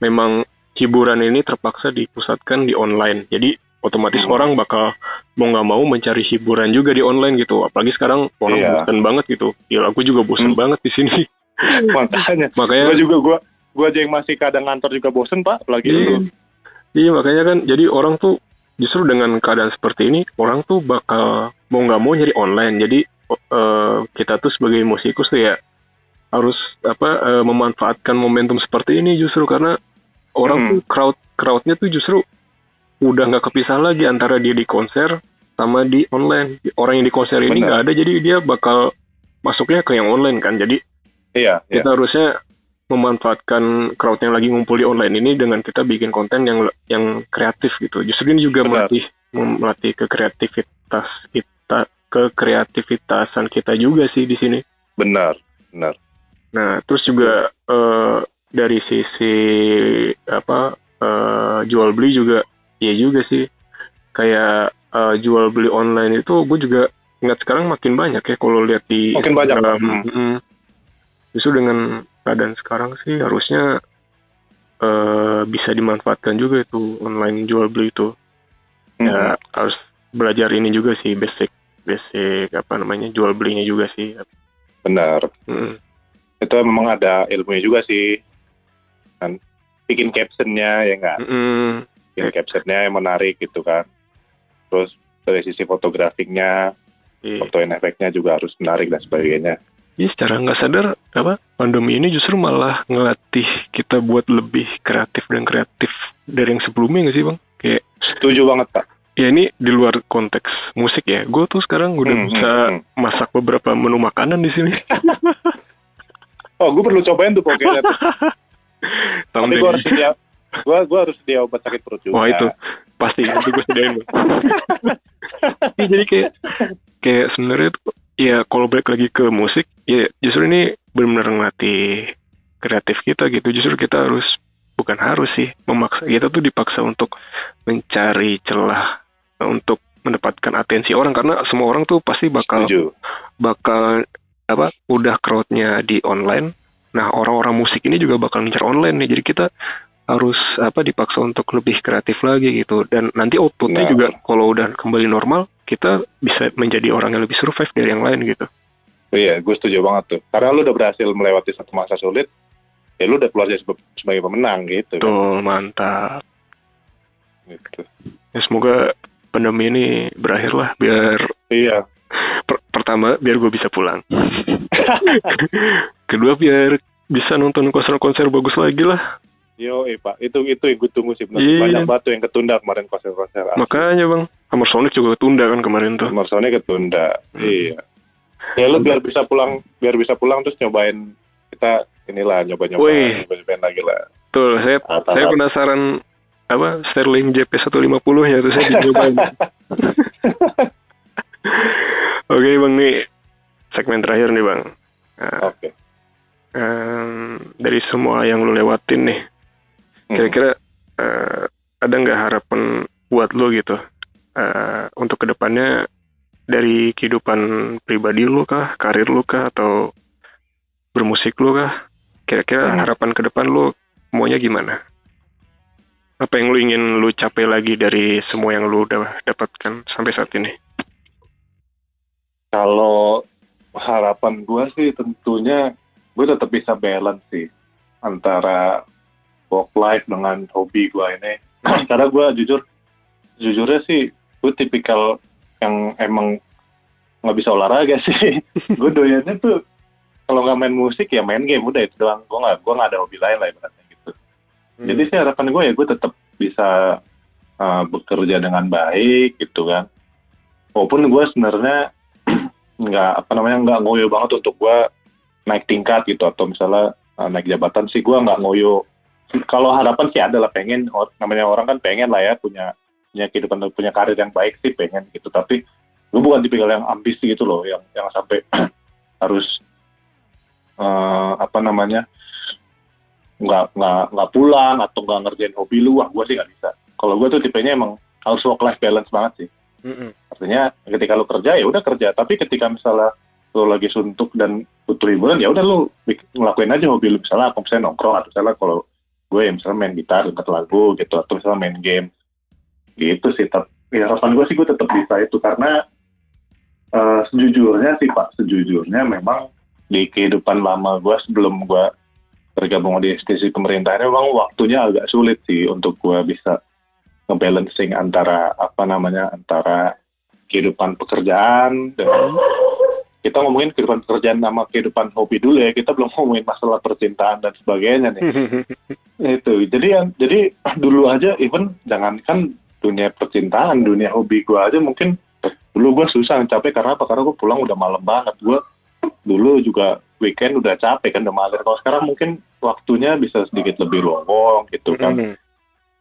Speaker 1: memang hiburan ini terpaksa dipusatkan di online. Jadi otomatis hmm. orang bakal mau nggak mau mencari hiburan juga di online gitu. Apalagi sekarang orang yeah. bosan banget gitu. Ya aku juga bosan hmm. banget di sini.
Speaker 2: Makanya makanya gua juga gua gua aja yang masih kadang ngantor juga bosan pak apalagi
Speaker 1: iya, iya makanya kan jadi orang tuh justru dengan keadaan seperti ini orang tuh bakal mau nggak mau nyari online. Jadi uh, kita tuh sebagai musikus tuh ya harus apa uh, memanfaatkan momentum seperti ini justru karena orang hmm. tuh crowd crowdnya tuh justru udah nggak kepisah lagi antara dia di konser sama di online. Orang yang di konser ini nggak ada, jadi dia bakal masuknya ke yang online kan. Jadi iya, kita iya. harusnya memanfaatkan crowd yang lagi ngumpul di online ini dengan kita bikin konten yang yang kreatif gitu. Justru ini juga Benar. melatih melatih ke kreativitas kita, ke kreativitasan kita juga sih di sini.
Speaker 2: Benar, benar.
Speaker 1: Nah, terus juga uh, dari sisi apa uh, jual beli juga Iya juga sih. Kayak uh, jual beli online itu gue juga ingat sekarang makin banyak ya kalau lihat di
Speaker 2: makin banyak. Um, hmm.
Speaker 1: Justru dengan keadaan sekarang sih harusnya uh, bisa dimanfaatkan juga itu online jual beli itu. Ya, hmm. Ya harus belajar ini juga sih basic basic apa namanya jual belinya juga sih.
Speaker 2: Benar. Hmm. Itu memang ada ilmunya juga sih. Kan bikin captionnya ya enggak. Hmm bikin captionnya yang menarik gitu kan terus dari sisi fotografiknya iya. fotoin efeknya juga harus menarik dan sebagainya
Speaker 1: Iya secara nggak sadar apa pandemi ini justru malah ngelatih kita buat lebih kreatif dan kreatif dari yang sebelumnya nggak sih bang? Kayak
Speaker 2: setuju banget pak.
Speaker 1: Ya ini di luar konteks musik ya. Gue tuh sekarang udah hmm, bisa hmm, hmm. masak beberapa menu makanan di sini.
Speaker 2: oh gue perlu cobain tuh pokoknya. Tapi gue harus siap gua gua harus dia obat sakit perut juga.
Speaker 1: Wah itu pasti nanti gue sediain ya, jadi kayak kayak sebenarnya tuh ya kalau balik lagi ke musik ya justru ini benar-benar ngelatih kreatif kita gitu justru kita harus bukan harus sih memaksa kita tuh dipaksa untuk mencari celah untuk mendapatkan atensi orang karena semua orang tuh pasti bakal Setuju. bakal apa udah crowdnya di online nah orang-orang musik ini juga bakal ngincar online nih jadi kita harus apa dipaksa untuk lebih kreatif lagi gitu dan nanti outputnya nah. juga kalau udah kembali normal kita bisa menjadi orang yang lebih survive dari yang lain gitu.
Speaker 2: Iya, gue setuju banget tuh. Karena lu udah berhasil melewati satu masa sulit, ya lu udah keluar sebagai pemenang gitu.
Speaker 1: Tuh, kan? mantap. Gitu. Ya, semoga pandemi ini berakhir lah, biar
Speaker 2: iya.
Speaker 1: Per pertama biar gue bisa pulang. Kedua biar bisa nonton konser-konser bagus lagi lah.
Speaker 2: Yo, eh Pak, itu itu yang gue tunggu sih. Benar. Iya. Banyak batu yang ketunda kemarin konser-konser.
Speaker 1: Makanya bang, Hammer Sonic juga ketunda kan kemarin tuh.
Speaker 2: Hammer Sonic ketunda.
Speaker 1: Hmm.
Speaker 2: Iya. Ya lu biar bisa pulang, biar bisa pulang terus nyobain kita inilah nyoba-nyoba, nyoba-nyobain lagi lah.
Speaker 1: Tuh, saya saya penasaran apa Sterling JP 150 ya tuh saya dicobain. Oke bang nih segmen terakhir nih bang. Nah,
Speaker 2: Oke.
Speaker 1: em, dari semua yang lu lewatin nih,
Speaker 2: Hmm.
Speaker 1: kira-kira eh, ada nggak harapan buat lu gitu eh, untuk ke depannya dari kehidupan pribadi lu kah, karir lu kah, atau bermusik lu kah? Kira-kira
Speaker 2: Hmm.
Speaker 1: harapan ke depan lu maunya gimana? Apa yang lu ingin lu capai lagi dari semua yang lu udah dapatkan sampai saat ini?
Speaker 2: Kalau harapan gue sih tentunya gue tetap bisa balance sih antara work life dengan hobi gue ini. Karena gue jujur, jujurnya sih gue tipikal yang emang nggak bisa olahraga sih. gue doyannya tuh kalau nggak main musik ya main game udah itu doang. Gue nggak gue nggak ada hobi lain lah ibaratnya gitu. Jadi sih harapan gue ya gue tetap bisa uh, bekerja dengan baik gitu kan. Walaupun gue sebenarnya nggak apa namanya nggak ngoyo banget untuk gue naik tingkat gitu atau misalnya uh, naik jabatan sih gue nggak ngoyo. Kalau harapan sih ada lah pengen or- namanya orang kan pengen lah ya punya punya kehidupan punya karir yang baik sih pengen gitu tapi gue bukan tipikal yang ambisi gitu loh yang yang sampai harus uh, apa namanya nggak nggak nggak pulang atau nggak ngerjain hobi lu wah gue sih nggak bisa. Kalau gue tuh tipenya emang harus work life balance banget sih.
Speaker 1: Mm-mm.
Speaker 2: artinya ketika lu kerja ya udah kerja. Tapi ketika misalnya lu lagi suntuk dan butuh hiburan ya udah lu ngelakuin aja hobi lu. Misalnya apa misalnya nongkrong atau misalnya kalau gue ya misalnya main gitar denger lagu gitu atau misalnya main game. Gitu sih tapi ya harapan gue sih gue tetap bisa itu. Karena eh, sejujurnya sih pak sejujurnya memang di kehidupan lama gue sebelum gue bergabung di institusi pemerintahan memang waktunya agak sulit sih untuk gue bisa ngebalancing antara apa namanya antara kehidupan pekerjaan dan kita ngomongin kehidupan pekerjaan sama kehidupan hobi dulu ya kita belum ngomongin masalah percintaan dan sebagainya nih. Itu jadi yang jadi dulu aja even jangankan dunia percintaan dunia hobi gue aja mungkin dulu gue susah capek karena apa? Karena gue pulang udah malam banget. Gue dulu juga weekend udah capek kan udah malam. Kalau sekarang mungkin waktunya bisa sedikit lebih lowong gitu kan
Speaker 1: Mm.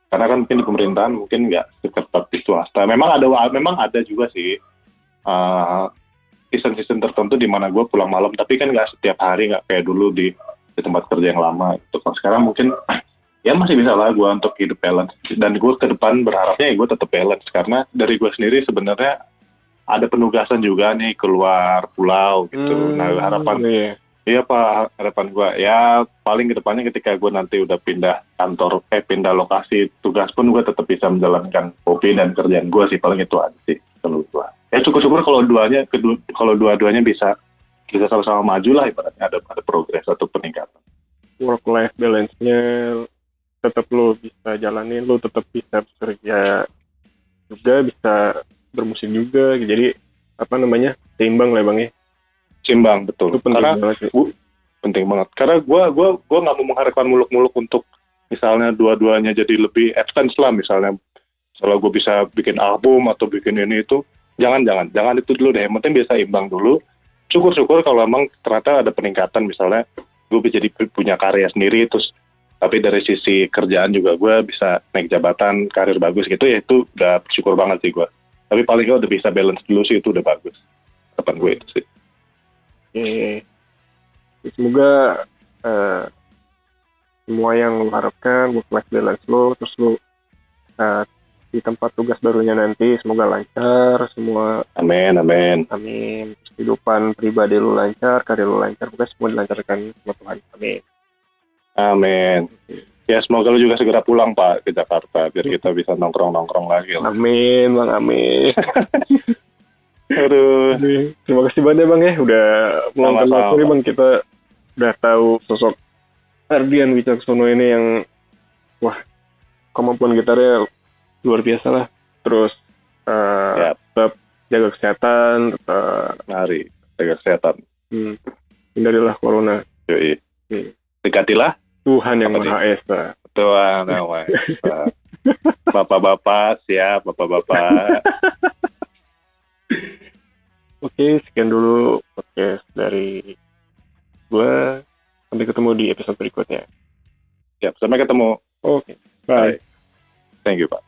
Speaker 2: karena kan mungkin di pemerintahan mungkin nggak seketat di swasta. Memang ada memang ada juga sih uh, season-season tertentu di mana gue pulang malam, tapi kan nggak setiap hari nggak kayak dulu di di tempat kerja yang lama. Gitu. Kalau sekarang mungkin ya masih bisa lah gue untuk hidup balance. Dan gue ke depan berharapnya ya gue tetap balance karena dari gue sendiri sebenarnya ada penugasan juga nih keluar pulau gitu.
Speaker 1: Hmm,
Speaker 2: Nah harapan
Speaker 1: iya.
Speaker 2: Iya Pak, harapan gua ya paling ke depannya ketika gue nanti udah pindah kantor, eh pindah lokasi tugas pun gue tetap bisa menjalankan hobi dan kerjaan gue sih paling itu aja sih kalau gua. Ya syukur-syukur kalau duanya kedua kalau dua-duanya bisa bisa sama-sama maju lah ibaratnya ada ada progres atau peningkatan.
Speaker 1: work life balance-nya tetap lu bisa jalanin, lu tetap bisa bekerja juga, bisa bermusik juga. Jadi apa namanya seimbang lah bang ya.
Speaker 2: Simbang betul.
Speaker 1: Itu penting
Speaker 2: Karena
Speaker 1: banget sih.
Speaker 2: penting banget. Karena gua gua gua nggak mau mengharapkan muluk-muluk untuk misalnya dua-duanya jadi lebih advance lah misalnya. Kalau gue bisa bikin album atau bikin ini itu, jangan jangan jangan itu dulu deh. Yang penting bisa imbang dulu. Syukur-syukur kalau emang ternyata ada peningkatan misalnya gue bisa jadi pu- punya karya sendiri terus tapi dari sisi kerjaan juga gue bisa naik jabatan karir bagus gitu ya itu udah bersyukur banget sih gue tapi paling gue udah bisa balance dulu sih itu udah bagus harapan gue itu sih
Speaker 1: Oke. Semoga eh, semua yang lu harapkan work life balance lu, terus lu eh, di tempat tugas barunya nanti semoga lancar, semua
Speaker 2: amin amin
Speaker 1: amin. Kehidupan pribadi lu lancar, karir lu lancar, pokoknya semua dilancarkan sama Tuhan. Amin.
Speaker 2: Amin. Ya semoga lu juga segera pulang Pak ke Jakarta biar kita bisa nongkrong-nongkrong lagi lah.
Speaker 1: Amin, Bang, amin.
Speaker 2: Aduh.
Speaker 1: Terima kasih banyak Bang ya, udah meluangkan waktu Bang. Kita udah tahu sosok Ardian Wicaksono ini yang, wah, kemampuan gitarnya luar biasa lah. Terus, eh,
Speaker 2: Ya.
Speaker 1: tetap jaga kesehatan, tetap
Speaker 2: Mari jaga kesehatan.
Speaker 1: hmm, hindarilah corona.
Speaker 2: Yoi.
Speaker 1: Hmm.
Speaker 2: Dekatilah
Speaker 1: Tuhan yang? Maha Esa.
Speaker 2: Tuhan Yang Maha Esa. Bapak-bapak siap, bapak-bapak.
Speaker 1: Oke, sekian dulu podcast dari gue. Sampai ketemu di episode berikutnya.
Speaker 2: Siap, sampai ketemu.
Speaker 1: Oke, okay. bye. bye.
Speaker 2: Thank you, Pak.